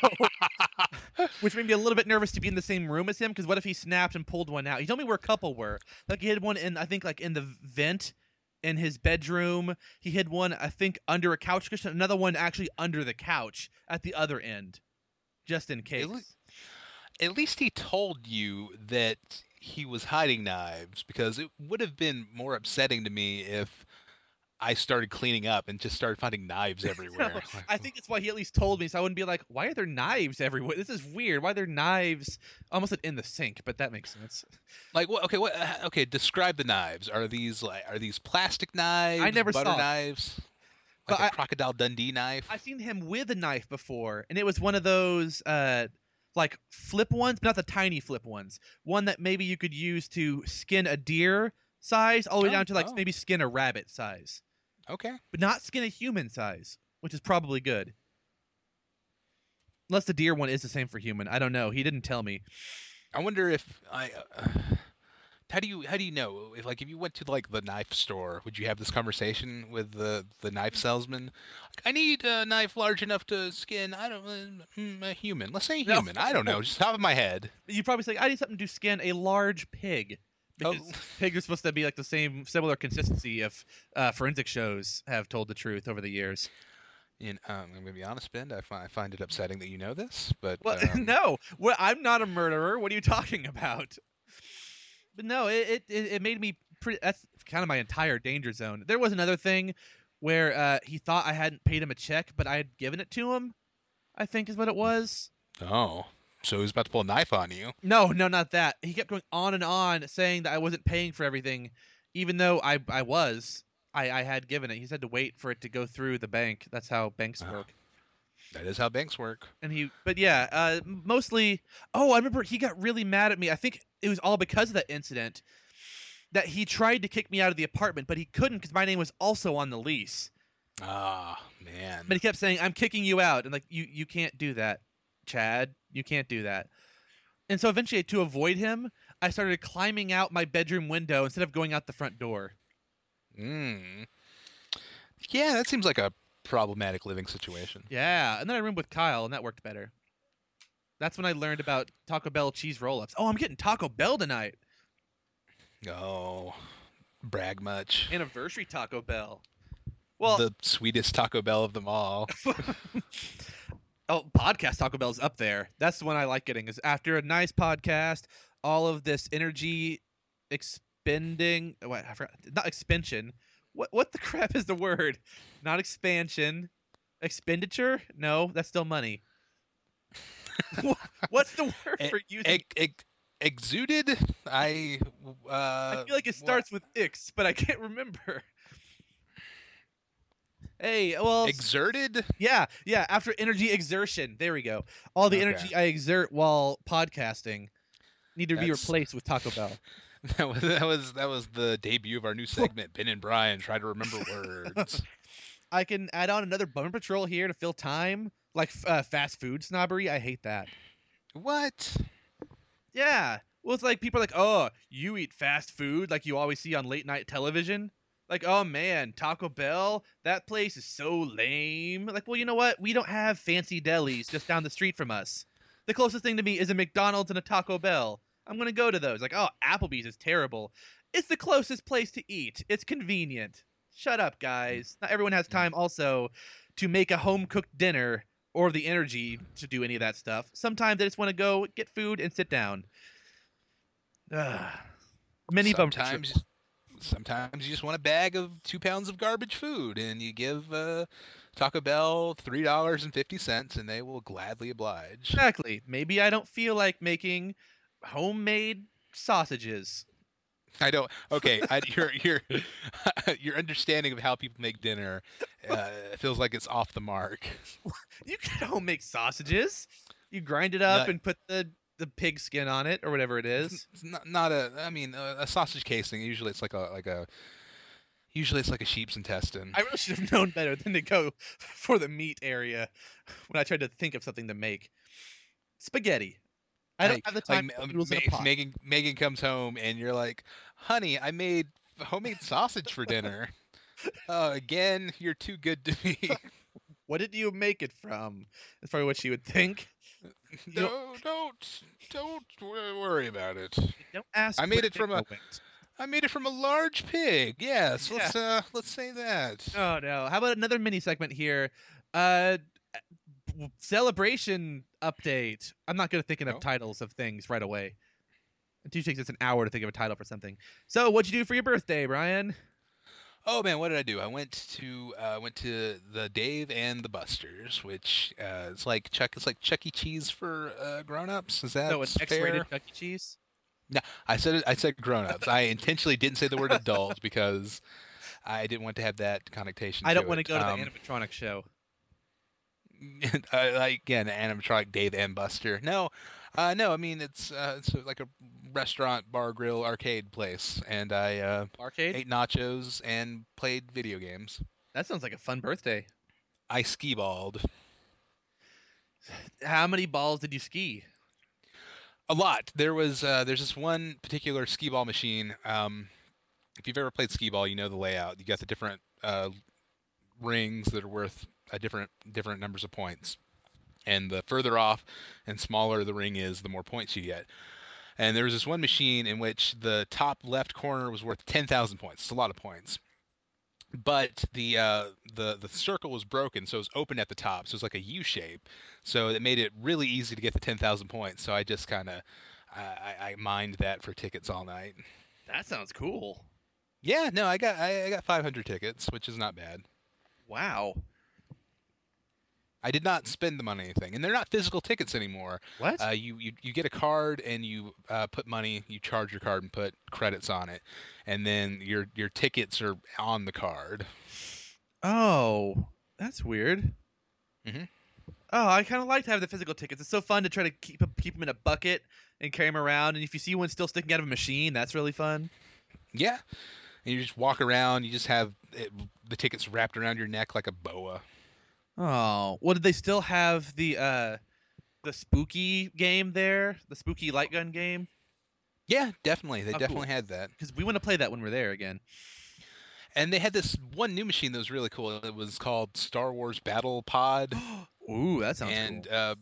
A: which made me a little bit nervous to be in the same room as him. Because what if he snapped and pulled one out? He told me where a couple were. Like he had one in, I think, like in the vent in his bedroom. He hid one, I think, under a couch cushion. Another one actually under the couch at the other end, just in case.
C: At least he told you that he was hiding knives because it would have been more upsetting to me if I started cleaning up and just started finding knives everywhere.
A: I think that's why he at least told me, so I wouldn't be like, "Why are there knives everywhere? This is weird. Why are there knives?" Almost in the sink, but that makes sense.
C: like what? Okay, what? uh, Okay, describe the knives. Are these like are these plastic knives?
A: I never
C: butter
A: saw.
C: knives.
A: But
C: Like a
A: I-
C: crocodile Dundee knife.
A: I've seen him with a knife before, and it was one of those uh like flip ones, but not the tiny flip ones. One that maybe you could use to skin a deer size, all the way
C: Oh,
A: down to like
C: oh.
A: maybe skin a rabbit size,
C: okay.
A: but not skin a human size, which is probably good. Unless the deer one is the same for human, I don't know. He didn't tell me.
C: I wonder if I. Uh, how do you how do you know if like if you went to like the knife store would you have this conversation with the the knife salesman like, i need a knife large enough to skin i don't uh, a human let's say
A: No.
C: human i don't know just top of my head
A: You probably say, I need something to skin a large pig.
C: Oh.
A: Because pigs are supposed to be like the same similar consistency if uh, forensic shows have told the truth over the years.
C: in, um, i'm gonna be honest ben I find, I find it upsetting that you know this but
A: Well,
C: um,
A: no, well, I'm not a murderer. What are you talking about? But no, it it, it made me pretty. That's kind of my entire danger zone. There was another thing where uh, he thought I hadn't paid him a check, but I had given it to him. I think is what it was.
C: oh so he's about to pull a knife on you
A: No, no, not that. He kept going on and on saying that I wasn't paying for everything, even though I I was. I, I had given it. He said to wait for it to go through the bank. That's how banks
C: Ah.
A: work.
C: that is how banks work
A: and he but yeah uh mostly oh i remember he got really mad at me i think it was all because of that incident that he tried to kick me out of the apartment but he couldn't because my name was also on the lease.
C: Ah man.
A: But he kept saying i'm kicking you out. And like you you can't do that chad. You can't do that. And so eventually to avoid him i started climbing out my bedroom window instead of going out the front door.
C: Mm. yeah that seems like a problematic living situation.
A: Yeah and then i roomed with kyle and that worked better that's when i learned about taco bell cheese roll-ups oh i'm getting taco bell tonight
C: oh brag much
A: anniversary Taco Bell. Well,
C: the sweetest Taco Bell of them all.
A: oh, podcast Taco Bell's up there. That's the one I like getting. Is after a nice podcast, all of this energy expending. What I forgot, not expansion. What what the crap is the word? Not expansion. Expenditure? No, that's still money. Wha- What's the word
C: E-
A: for using?
C: Ex- ex- exuded. I. Uh,
A: I feel like it starts with ix, but I can't remember. Hey, well,
C: exerted.
A: Yeah, yeah. After energy exertion, there we go. All the
C: Okay.
A: energy I exert while podcasting need to be replaced with Taco Bell.
C: That was that was that was the debut of our new segment. Ben and Brian try to remember words.
A: I can add on another bummer patrol here to fill time, like uh, fast food snobbery. I hate that.
C: what?
A: Yeah, well, it's like people are like, "Oh, you eat fast food like you always see on late night television." Like, oh man, Taco Bell, that place is so lame. Like, well, you know what? We don't have fancy delis just down the street from us. The closest thing to me is a McDonald's and a Taco Bell. I'm gonna go to those. Like, oh, Applebee's is terrible. It's the closest place to eat. It's convenient. Shut up, guys. Not everyone has time also to make a home cooked dinner or the energy to do any of that stuff. Sometimes I just want to go get food and sit down. Ugh. Many
C: sometimes, sometimes you just want a bag of two pounds of garbage food, and you give uh, Taco Bell three dollars and fifty cents, and they will gladly oblige.
A: Exactly. Maybe I don't feel like making homemade sausages.
C: I don't. Okay, I, your your your understanding of how people make dinner uh, feels like it's off the mark.
A: You can home make sausages. You grind it up
C: Yeah.
A: and put the the pig skin on it or whatever it is.
C: It's not, not a. I mean, a, a sausage casing. Usually, it's like a like a. Usually, it's like a sheep's intestine.
A: I really should have known better than to go for the meat area when I tried to think of something to make. Spaghetti. I don't
C: Like-
A: have the time
C: Ma-
A: for noodles in a
C: Ma-. Megan Megan comes home and you're like, "Honey, I made homemade sausage for dinner." Oh, again, you're too good to me.
A: What did you make it from? That's probably what she would think.
C: No, don't don't worry about it.
A: Don't ask.
C: I made it from a-
A: went.
C: I made it from a large pig. Yes, let's uh let's say that.
A: Oh no! How about another mini segment here? Uh, celebration update. I'm not good at thinking
C: Oh.
A: of titles of things right away. It usually takes us an hour to think of a title for something. So, what'd you do for your birthday, Brian?
C: Oh man, what did I do? I went to uh, went to the Dave and the Busters, which uh, it's like Chuck. It's like Chuck E. Cheese for uh, grown-ups. Is that
A: so, an
C: fair?
A: X-rated Chuck E. Cheese.
C: No, I said it, I said grown-ups. I intentionally didn't say the word adult because I didn't want to have that connotation.
A: I don't
C: want to
A: go to
C: um,
A: the animatronic show.
C: like again, animatronic Dave and Buster. No, uh, no. I mean it's uh, it's like a restaurant, bar, grill, arcade place, and I uh,
A: Arcade.
C: ate nachos and played video games.
A: That sounds like a fun birthday.
C: I ski balled.
A: How many balls did you ski?
C: A lot. There was uh, there's this one particular skee ball machine. Um, if you've ever played skee ball, you know the layout. You got the different uh, rings that are worth a different different numbers of points, and the further off and smaller the ring is, the more points you get. And there was this one machine in which the top left corner was worth ten thousand points. It's a lot of points. But the uh, the the circle was broken, so it was open at the top. So it was like a U shape. So it made it really easy to get the ten thousand points. So I just kind of I, I mined that for tickets all night.
A: That sounds cool.
C: Yeah, no, I got I, I got 500 tickets, which is not bad.
A: Wow.
C: I did not spend them on anything, and they're not physical tickets anymore.
A: What?
C: Uh, you, you you get a card and you uh, put money, you charge your card and put credits on it, and then your your tickets are on the card.
A: oh, that's weird.
C: Mhm.
A: Oh, I kind of like to have the physical tickets. It's so fun to try to keep 'em- keep them in a bucket and carry them around. And if you see one still sticking out of a machine, that's really fun.
C: Yeah, and you just walk around. You just have it, the tickets wrapped around your neck like a boa.
A: Oh, well, did they still have the uh the spooky game there? The spooky light gun game?
C: Yeah, definitely. They
A: Oh, cool.
C: definitely had that.
A: Because we want to play that when we're there again.
C: And they had this one new machine that was really cool. It was called Star Wars Battle Pod.
A: Ooh, that sounds
C: and
A: cool.
C: uh,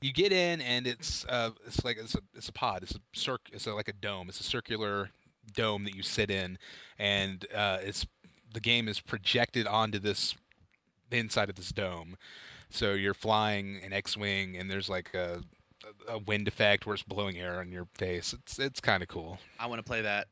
C: you get in, and it's uh, it's like it's a it's a pod. It's a circ. It's a, like a dome. It's a circular dome that you sit in, and uh, it's the game is projected onto this the inside of this dome. So you're flying an X-wing, and there's like a a wind effect where it's blowing air on your face. It's it's kind of cool.
A: I want to play that.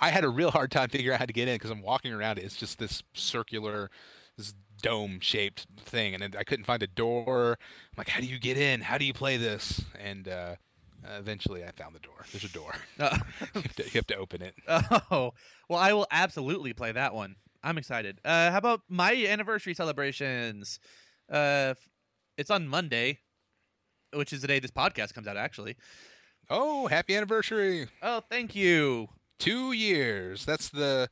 C: I had a real hard time figuring out how to get in because I'm walking around it. It's just this circular, this dome shaped thing, and I couldn't find a door. I'm like, how do you get in? How do you play this? And uh, uh, eventually, I found the door. There's a door.
A: Uh,
C: you, have to, you have to open it.
A: oh, well, I will absolutely play that one. I'm excited. Uh, how about my anniversary celebrations? Uh, it's on Monday, which is the day this podcast comes out. Actually.
C: Oh, happy anniversary!
A: Oh, thank you.
C: Two years. That's the,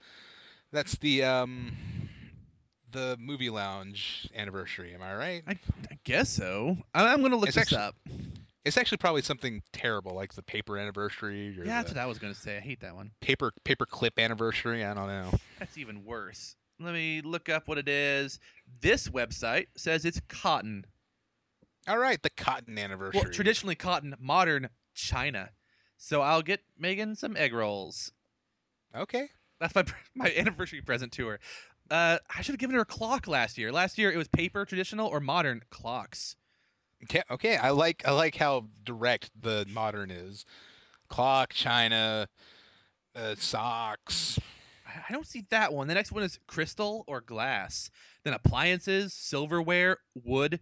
C: that's the um, the movie lounge anniversary. Am I right?
A: I guess so. I- I'm gonna look
C: It's
A: this
C: actually-
A: up.
C: It's actually probably something terrible like the paper anniversary or
A: Yeah, that's what I was gonna say. I hate that one.
C: paper paper clip anniversary. I don't know.
A: That's even worse. Let me look up what it is. This website says it's cotton.
C: All right, the cotton anniversary.
A: Well, traditionally cotton, modern China. So I'll get Megan some egg rolls.
C: Okay.
A: That's my my anniversary present to her. Uh, I should have given her a clock last year. Last year it was paper, traditional, or modern clocks.
C: Okay. Okay. I like I like how direct the modern is. Clock, china, uh, socks.
A: I don't see that one. The next one is crystal or glass. Then appliances, silverware, wood.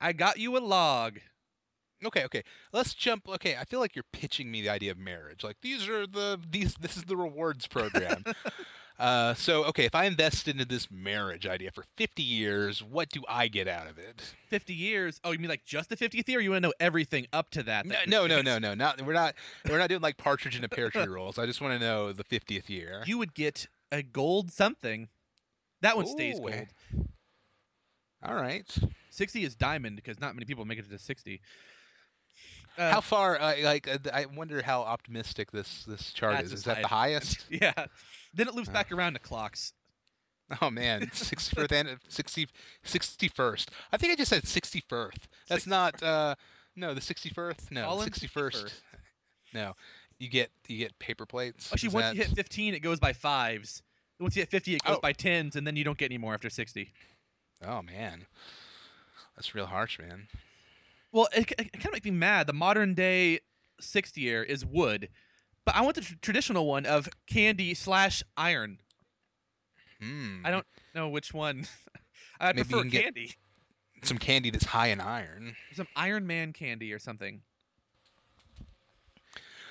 A: I got you a log.
C: Okay. Okay. Let's jump. Okay. I feel like you're pitching me the idea of marriage. Like these are the these this is the rewards program. uh, so okay, if I invest into this marriage idea for 50 years, what do I get out of it?
A: 50 years. Oh, you mean like just the 50th year? Or you want to know everything up to that?
C: No,
A: that
C: no, no,
A: gets-
C: no, no. Not we're not we're not doing like partridge in a pear tree rolls. I just want to know the 50th year.
A: You would get a gold something. That one stays gold.
C: All right.
A: 60 is diamond because not many people make it to 60. Uh,
C: How far? Uh, like, uh, I wonder how optimistic this this chart is. Is that
A: high
C: the highest?
A: Yeah. Then it loops
C: Uh.
A: back around to clocks.
C: Oh man, 61st and 60 61st. I think I just said 61st. That's not. uh No, the 61st. No,
A: Colin
C: 61st.
A: 61st.
C: No, you get you get paper plates.
A: Actually,
C: Is
A: once you hit 15, it goes by fives. Once you hit 50, it goes
C: Oh.
A: by tens, and then you don't get any more after 60.
C: Oh man, that's real harsh, man.
A: Well, it, it, kind of makes me mad. The modern day 60 year is wood, but I want the tr- traditional one of candy slash iron.
C: Hmm.
A: I don't know which one. I
C: Maybe
A: prefer candy.
C: Some candy that's high in iron.
A: Some Iron Man candy or something.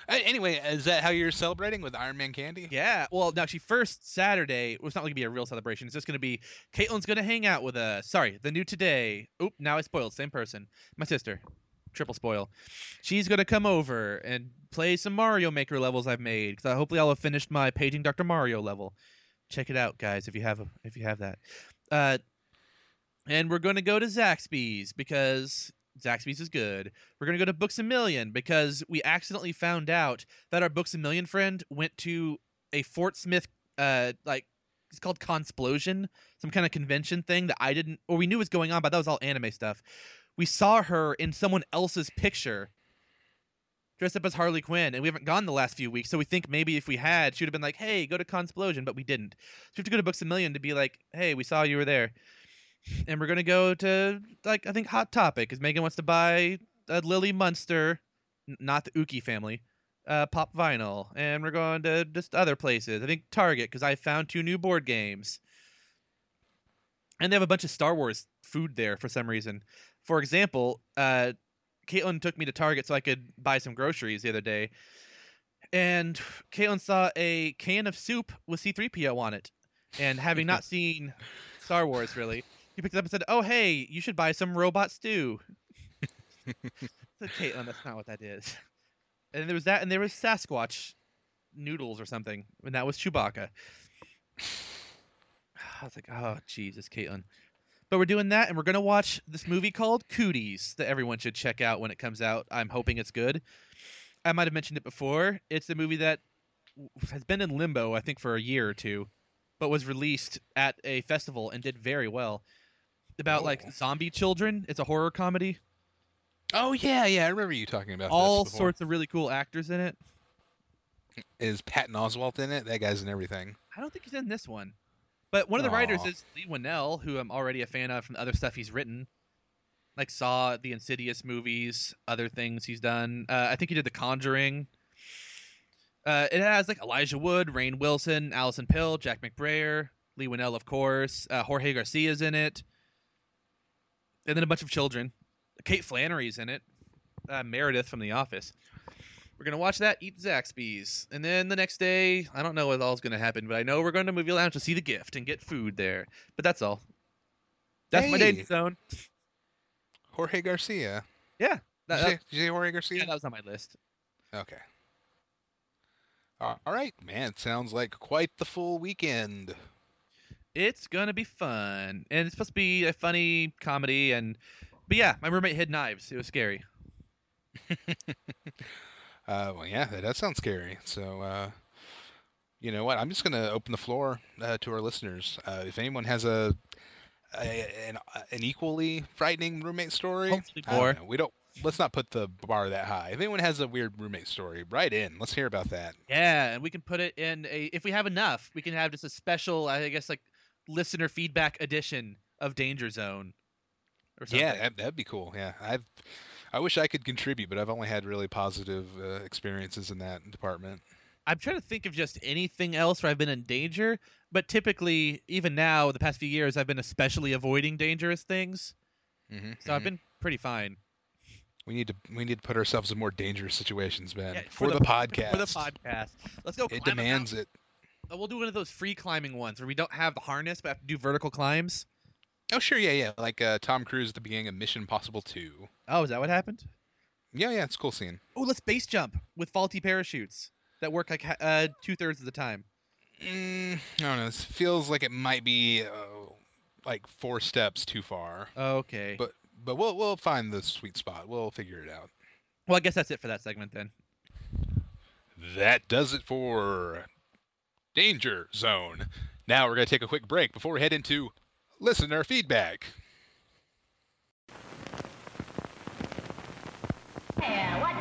C: Anyway, is that how you're celebrating with Iron Man candy?
A: Yeah. Well, now actually, first Saturday well, it's not going to be a real celebration. It's just going to be Caitlin's going to hang out with a Sorry, the new today. Oop, now I spoiled. Same person. My sister. Triple spoil. She's to come over and play some Mario Maker levels I've made. Because hopefully I'll have finished my Paging Dr. Mario level. Check it out, guys, if you have a, if you have that. Uh, and we're to go to Zaxby's because Zaxby's is good. We're gonna go to Books a Million because we accidentally found out that our Books a Million friend went to a Fort Smith, uh, like it's called Consplosion, some kind of convention thing that I didn't, or we knew was going on, but that was all anime stuff. We saw her in someone else's picture, dressed up as Harley Quinn, and we haven't gone the last few weeks, so we think maybe if we had, she would have been like, "Hey, go to Consplosion," but we didn't. So we have to go to Books a Million to be like, "Hey, we saw you were there." and we're gonna go to like I think Hot Topic because Megan wants to buy a Lily Munster, n- not the Uki family, uh, pop vinyl, and we're going to just other places. I think Target because I found two new board games, and they have a bunch of Star Wars food there for some reason. For example, uh, Caitlin took me to Target so I could buy some groceries the other day, and Caitlin saw a can of soup with C-3PO on it, and having not seen Star Wars really. He picked it up and said, "Oh, hey, you should buy some robot stew." Said, Caitlin, that's not what that is. And there was that, and there was Sasquatch noodles or something, and that was Chewbacca. I was like, "Oh, Jesus, Caitlin." But we're doing that, and we're gonna watch this movie called Cooties that everyone should check out when it comes out. I'm hoping it's good. I might have mentioned it before. It's a movie that has been in limbo, I think, for a year or two, but was released at a festival and did very well about like
C: Oh.
A: zombie children. It's a horror comedy.
C: Oh yeah, yeah, I remember you talking about
A: All sorts of really cool actors in it.
C: Is Patton Oswalt in it? That guy's in everything.
A: I don't think he's in this one, but one of the writers is Leigh Whannell, who I'm already a fan of from the other stuff he's written. Like Saw, the Insidious movies, other things he's done. Uh, I think he did The Conjuring. Uh, it has like Elijah Wood, Rainn Wilson, Alison Pill, Jack McBrayer, Leigh Whannell, of course. Uh, Jorge Garcia's in it, and then a bunch of children. Kate Flannery's in it. Uh, Meredith from The Office. We're gonna watch that, eat Zaxby's, and then the next day, I don't know what all's gonna happen, but I know we're going to Movie Lounge to see The Gift and get food there. But that's all. That's my
C: Hey.
A: danger zone.
C: Jorge Garcia.
A: Yeah, that,
C: Did you, say, did you say Jorge Garcia?
A: yeah, that was on my list.
C: Okay. All right, man. Sounds like quite the full weekend.
A: It's gonna be fun, and it's supposed to be a funny comedy. And but yeah, my roommate hid knives. It was scary.
C: Uh, well, yeah, that does sound scary. So, uh, you know what? I'm just gonna open the floor uh, to our listeners. Uh, if anyone has a, a an, an equally frightening roommate story,
A: Hopefully
C: don't we don't. Let's not put the bar that high. If anyone has a weird roommate story, write in. Let's hear about that.
A: Yeah, and we can put it in a. If we have enough, we can have just a special, I guess, like listener feedback edition of Danger Zone. Or something.
C: Yeah, that, that'd be cool. Yeah, I've. I wish I could contribute, but I've only had really positive uh, experiences in that department.
A: I'm trying to think of just anything else where I've been in danger, but typically, even now, the past few years, I've been especially avoiding dangerous things.
C: hmm
A: So I've been pretty fine.
C: We need to we need to put ourselves in more dangerous situations, man.
A: Yeah,
C: for, the, podcast.
A: For the podcast. Let's go.
C: It demands it.
A: We'll do one of those free climbing ones where we don't have the harness, but have to do vertical climbs.
C: Oh sure, yeah, yeah. Like uh, Tom Cruise at the beginning of Mission Impossible Two.
A: Oh, is that what happened?
C: Yeah, yeah, it's a cool scene.
A: Oh, let's base jump with faulty parachutes that work like uh, two thirds of the time.
C: Mm, I don't know. This feels like it might be uh, like four steps too far,
A: Okay.
C: but but we'll we'll find the sweet spot. We'll figure it out.
A: well, I guess that's it for that segment then.
C: That does it for Danger Zone. Now we're going to take a quick break before we head into listener feedback.
E: Hey,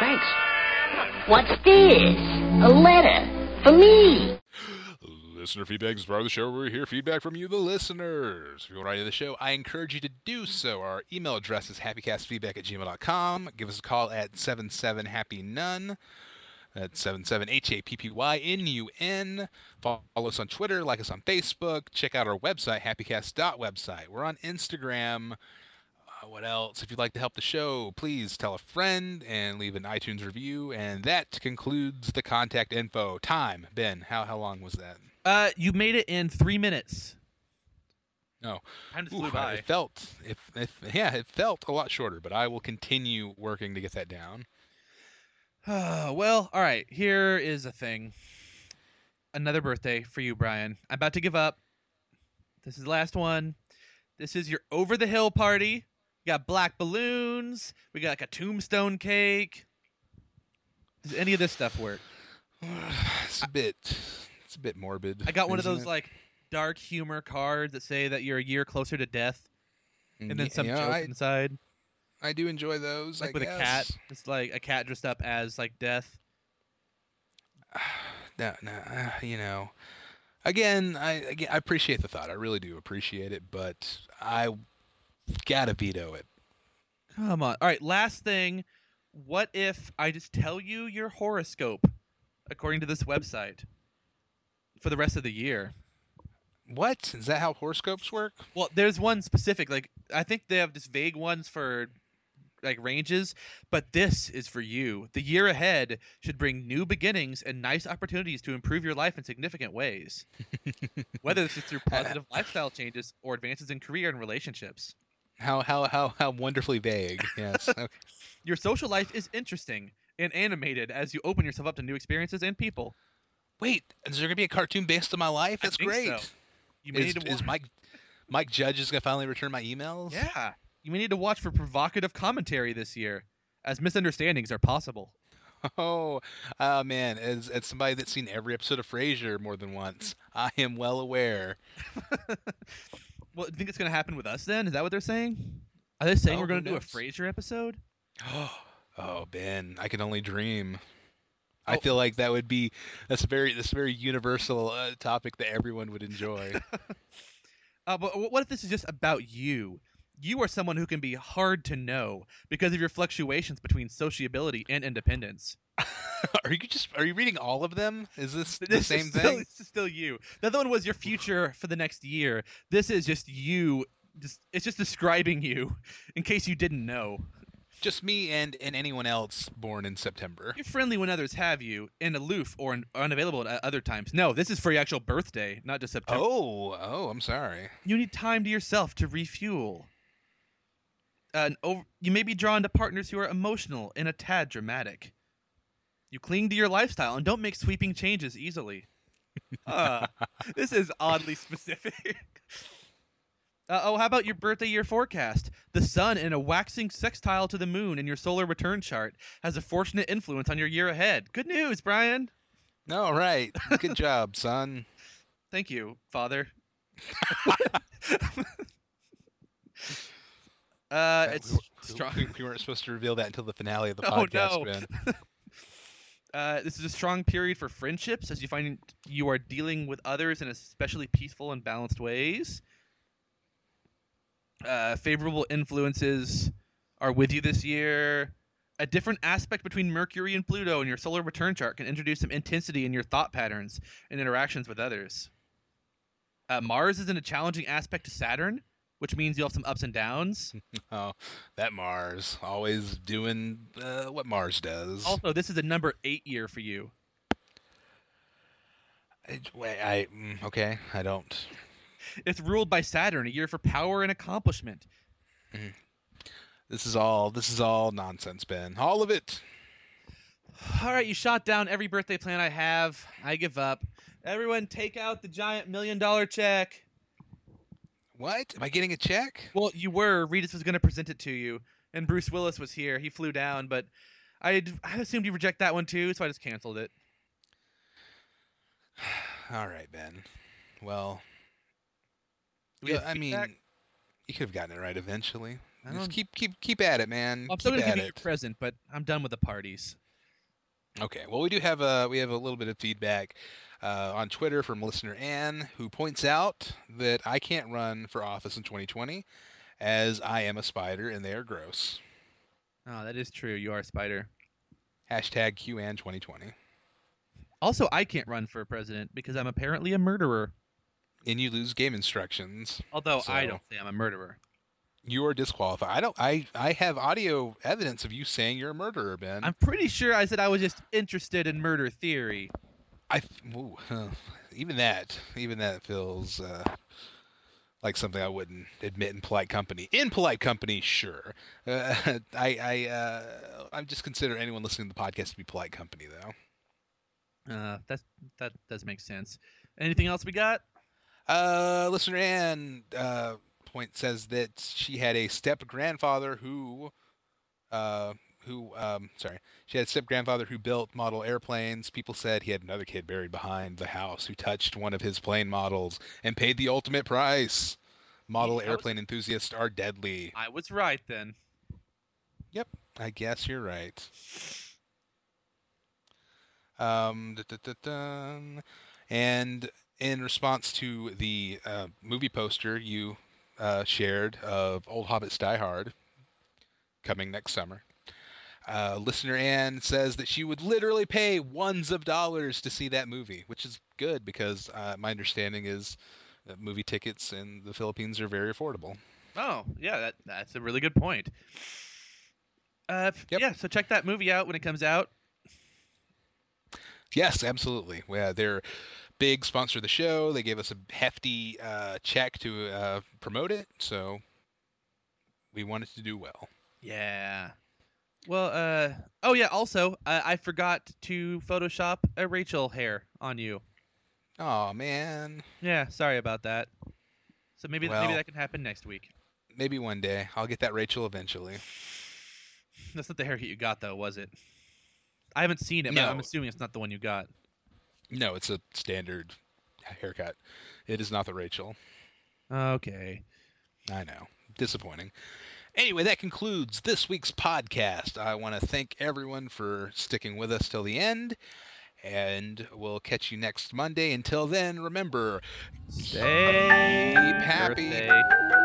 F: Thanks.
D: What's this? A letter for me.
C: Listener feedback is part of the show where we hear feedback from you, the listeners. If you want to write to the show, I encourage you to do so. Our email address is happycastfeedback at gmail.com. Give us a call at 77happynun. That's 77-H-A-P-P-Y-N-U-N. Follow us on Twitter, like us on Facebook. Check out our website, happycast.website. We're on Instagram. Uh, what else? If you'd like to help the show, please tell a friend and leave an iTunes review. And that concludes the contact info. Time, Ben, how, how long was that?
A: Uh, you made it in three minutes.
C: No.
A: Time just
C: Ooh,
A: flew by.
C: It felt, it, it, yeah, it felt a lot shorter, but I will continue working to get that down.
A: well, all right. Here is a thing. Another birthday for you, Brian. I'm about to give up. This is the last one. This is your over the hill party. We got black balloons. We got like a tombstone cake. Does any of this stuff work?
C: it's a bit, it's a bit morbid.
A: I got one of those
C: it?
A: like dark humor cards that say that you're a year closer to death, and then
C: Ye-
A: some
C: yeah,
A: joke
C: I,
A: inside,
C: I do enjoy those.
A: like
C: I
A: with a cat. It's like a cat dressed up as like death.
C: no, no, uh, you know. Again, I again, I appreciate the thought. I really do appreciate it, but I gotta veto it.
A: Come on. All right, last thing. What if I just tell you your horoscope according to this website for the rest of the year?
C: What is that? How horoscopes work?
A: Well, there's one specific. Like I think they have just vague ones for like ranges, but this is for you. The year ahead should bring new beginnings and nice opportunities to improve your life in significant ways. Whether this is through positive lifestyle changes or advances in career and relationships.
C: How how how how wonderfully vague. Yes. Okay.
A: Your social life is interesting and animated as you open yourself up to new experiences and people.
C: Wait, is there gonna be a cartoon based on my life? That's great.
A: so. You may
C: Is,
A: need to
C: is Mike Mike Judge is gonna finally return my emails?
A: Yeah. You may need to watch for provocative commentary this year, as misunderstandings are possible.
C: Oh, oh man, as as somebody that's seen every episode of Frasier more than once, I am well aware.
A: Well, do you think it's going to happen with us then? Is that what they're saying? Are they saying
C: Oh,
A: we're going to do a? Frasier episode?
C: Oh, Ben, I can only dream. I
A: Oh.
C: feel like that would be that's a very that's a very universal uh, topic that everyone would enjoy.
A: Uh, but what if this is just about you? You are someone who can be hard to know because of your fluctuations between sociability and independence.
C: are you just are you reading all of them? Is this the
A: This
C: same
A: still,
C: thing?
A: This is still you. The other one was your future for the next year. This is just you. Just it's just describing you, in case you didn't know.
C: Just me and and anyone else born in September.
A: You're friendly when others have you, and aloof or un- unavailable at other times. No, this is for your actual birthday, not just September.
C: Oh, oh, I'm sorry.
A: You need time to yourself to refuel. And over, you may be drawn to partners who are emotional and a tad dramatic. You cling to your lifestyle and don't make sweeping changes easily. Uh, this is oddly specific. Uh, oh, how about your birthday year forecast? The sun in a waxing sextile to the moon in your solar return chart has a fortunate influence on your year ahead. Good news, Brian.
C: All right. Good job, son.
A: Thank you, Father. Uh,
C: That-
A: it's
C: we,
A: strong.
C: we, we weren't supposed to reveal that until the finale of the
A: Oh,
C: podcast,
A: no. Uh, this is a strong period for friendships as you find you are dealing with others in especially peaceful and balanced ways. Uh, favorable influences are with you this year. A different aspect between Mercury and Pluto in your solar return chart can introduce some intensity in your thought patterns and interactions with others. Uh, Mars is in a challenging aspect to Saturn, which means you'll have some ups and downs.
C: Oh, that Mars always doing uh, what Mars does.
A: Also, this is a number eight year for you.
C: I, wait, I mm, okay. I don't.
A: It's ruled by Saturn, a year for power and accomplishment.
C: This is all. This is all nonsense, Ben. All of it.
A: All right, you shot down every birthday plan I have. I give up. Everyone, take out the giant million dollar check.
C: What? Am I getting a check?
A: Well, you were. Regis was going to present it to you, and Bruce Willis was here. He flew down, but I I assumed you reject that one too, so I just canceled it.
C: All right, Ben. Well,
A: we
C: yeah, I mean. You could have gotten it right eventually. Just keep keep keep at it, man.
A: I'm still
C: keep
A: gonna give you your
C: it.
A: present, but I'm done with the parties.
C: Okay. Well, we do have a we have a little bit of feedback uh, on Twitter from listener Ann, who points out that I can't run for office in 2020 as I am a spider and they are gross.
A: Oh, that is true. You are a spider.
C: Hashtag QAn 2020.
A: Also, I can't run for president because I'm apparently a murderer.
C: And you lose game instructions.
A: Although I don't say I'm a murderer.
C: You are disqualified. I don't. I I have audio evidence of you saying you're a murderer, Ben.
A: I'm pretty sure I said I was just interested in murder theory.
C: I ooh, huh, even that even that feels uh, like something I wouldn't admit in polite company. In polite company, sure. Uh, I I uh, I just consider anyone listening to the podcast to be polite company, though.
A: Uh, that's that does make sense. Anything else we got?
C: Uh, listener Ann uh, point says that she had a step grandfather who, uh, who um, sorry, she had a step grandfather who built model airplanes. People said he had another kid buried behind the house who touched one of his plane models and paid the ultimate price. Model
A: was-
C: airplane enthusiasts are deadly.
A: I was right then.
C: Yep, I guess you're right. Um, da, da, da, and in response to the uh, movie poster you uh, shared of Old Hobbits Die Hard coming next summer, uh, listener Ann says that she would literally pay ones of dollars to see that movie, which is good because uh, my understanding is that movie tickets in the Philippines are very affordable.
A: Oh, yeah, that that's a really good point. Uh,
C: Yep.
A: yeah, so check that movie out when it comes out.
C: Yes, absolutely. Yeah, they're big sponsor of the show. They gave us a hefty uh, check to uh, promote it, so we wanted to do well.
A: Yeah. Well, uh, oh yeah. Also, uh, I forgot to Photoshop a Rachel hair on you.
C: Oh man,
A: Yeah, sorry about that. So maybe maybe that can happen next week.
C: maybe one day I'll get that Rachel eventually.
A: That's not the haircut you got, though, was it? I haven't seen it, but I'm assuming it's not the one you got.
C: No, it's a standard haircut. It is not the Rachel.
A: Okay.
C: I know. Disappointing. Anyway, that concludes this week's podcast. I want to thank everyone for sticking with us till the end. And we'll catch you next Monday. Until then, remember,
A: Stay
C: happy.
A: birthday.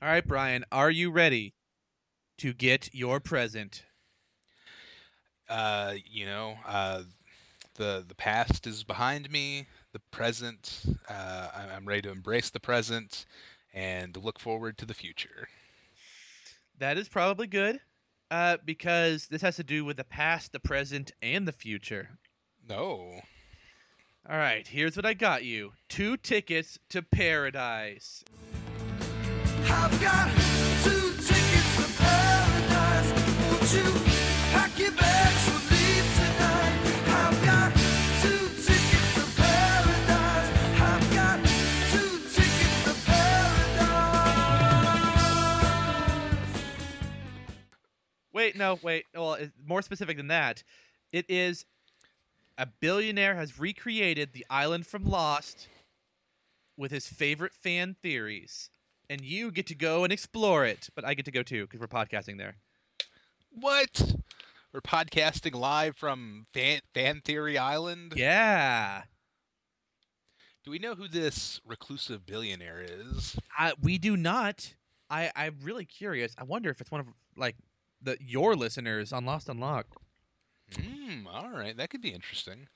A: All right, Brian, are you ready to get your present?
C: uh, you know, uh, the the past is behind me. The present, uh, I- I'm ready to embrace the present and look forward to the future.
A: That is probably good, uh, because this has to do with the past, the present, and the future.
C: No.
A: All right, here's what I got you: two tickets to paradise. Wait, no, wait. Well, more specific than that. It is a billionaire has recreated the island from Lost with his favorite fan theories, and you get to go and explore it. But I get to go too because we're podcasting there.
C: What? We're podcasting live from Fan, Fan Theory Island.
A: Yeah,
C: Do we know who this reclusive billionaire is?
A: I, we do not. I I'm really curious. I wonder if it's one of like the your listeners on Lost Unlocked.
C: Hmm. All right, that could be interesting.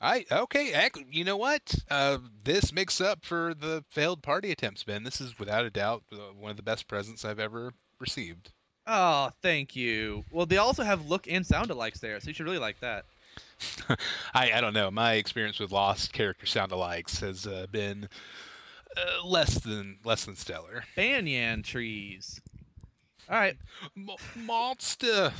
C: I okay. ac- You know what? Uh, this makes up for the failed party attempts, Ben. This is without a doubt uh, one of the best presents I've ever received.
A: Oh, thank you. Well, they also have look and sound alikes there, so you should really like that.
C: I I don't know. My experience with Lost character sound alikes has uh, been uh, less than less than stellar.
A: Banyan trees. All right.
C: Mo- monster.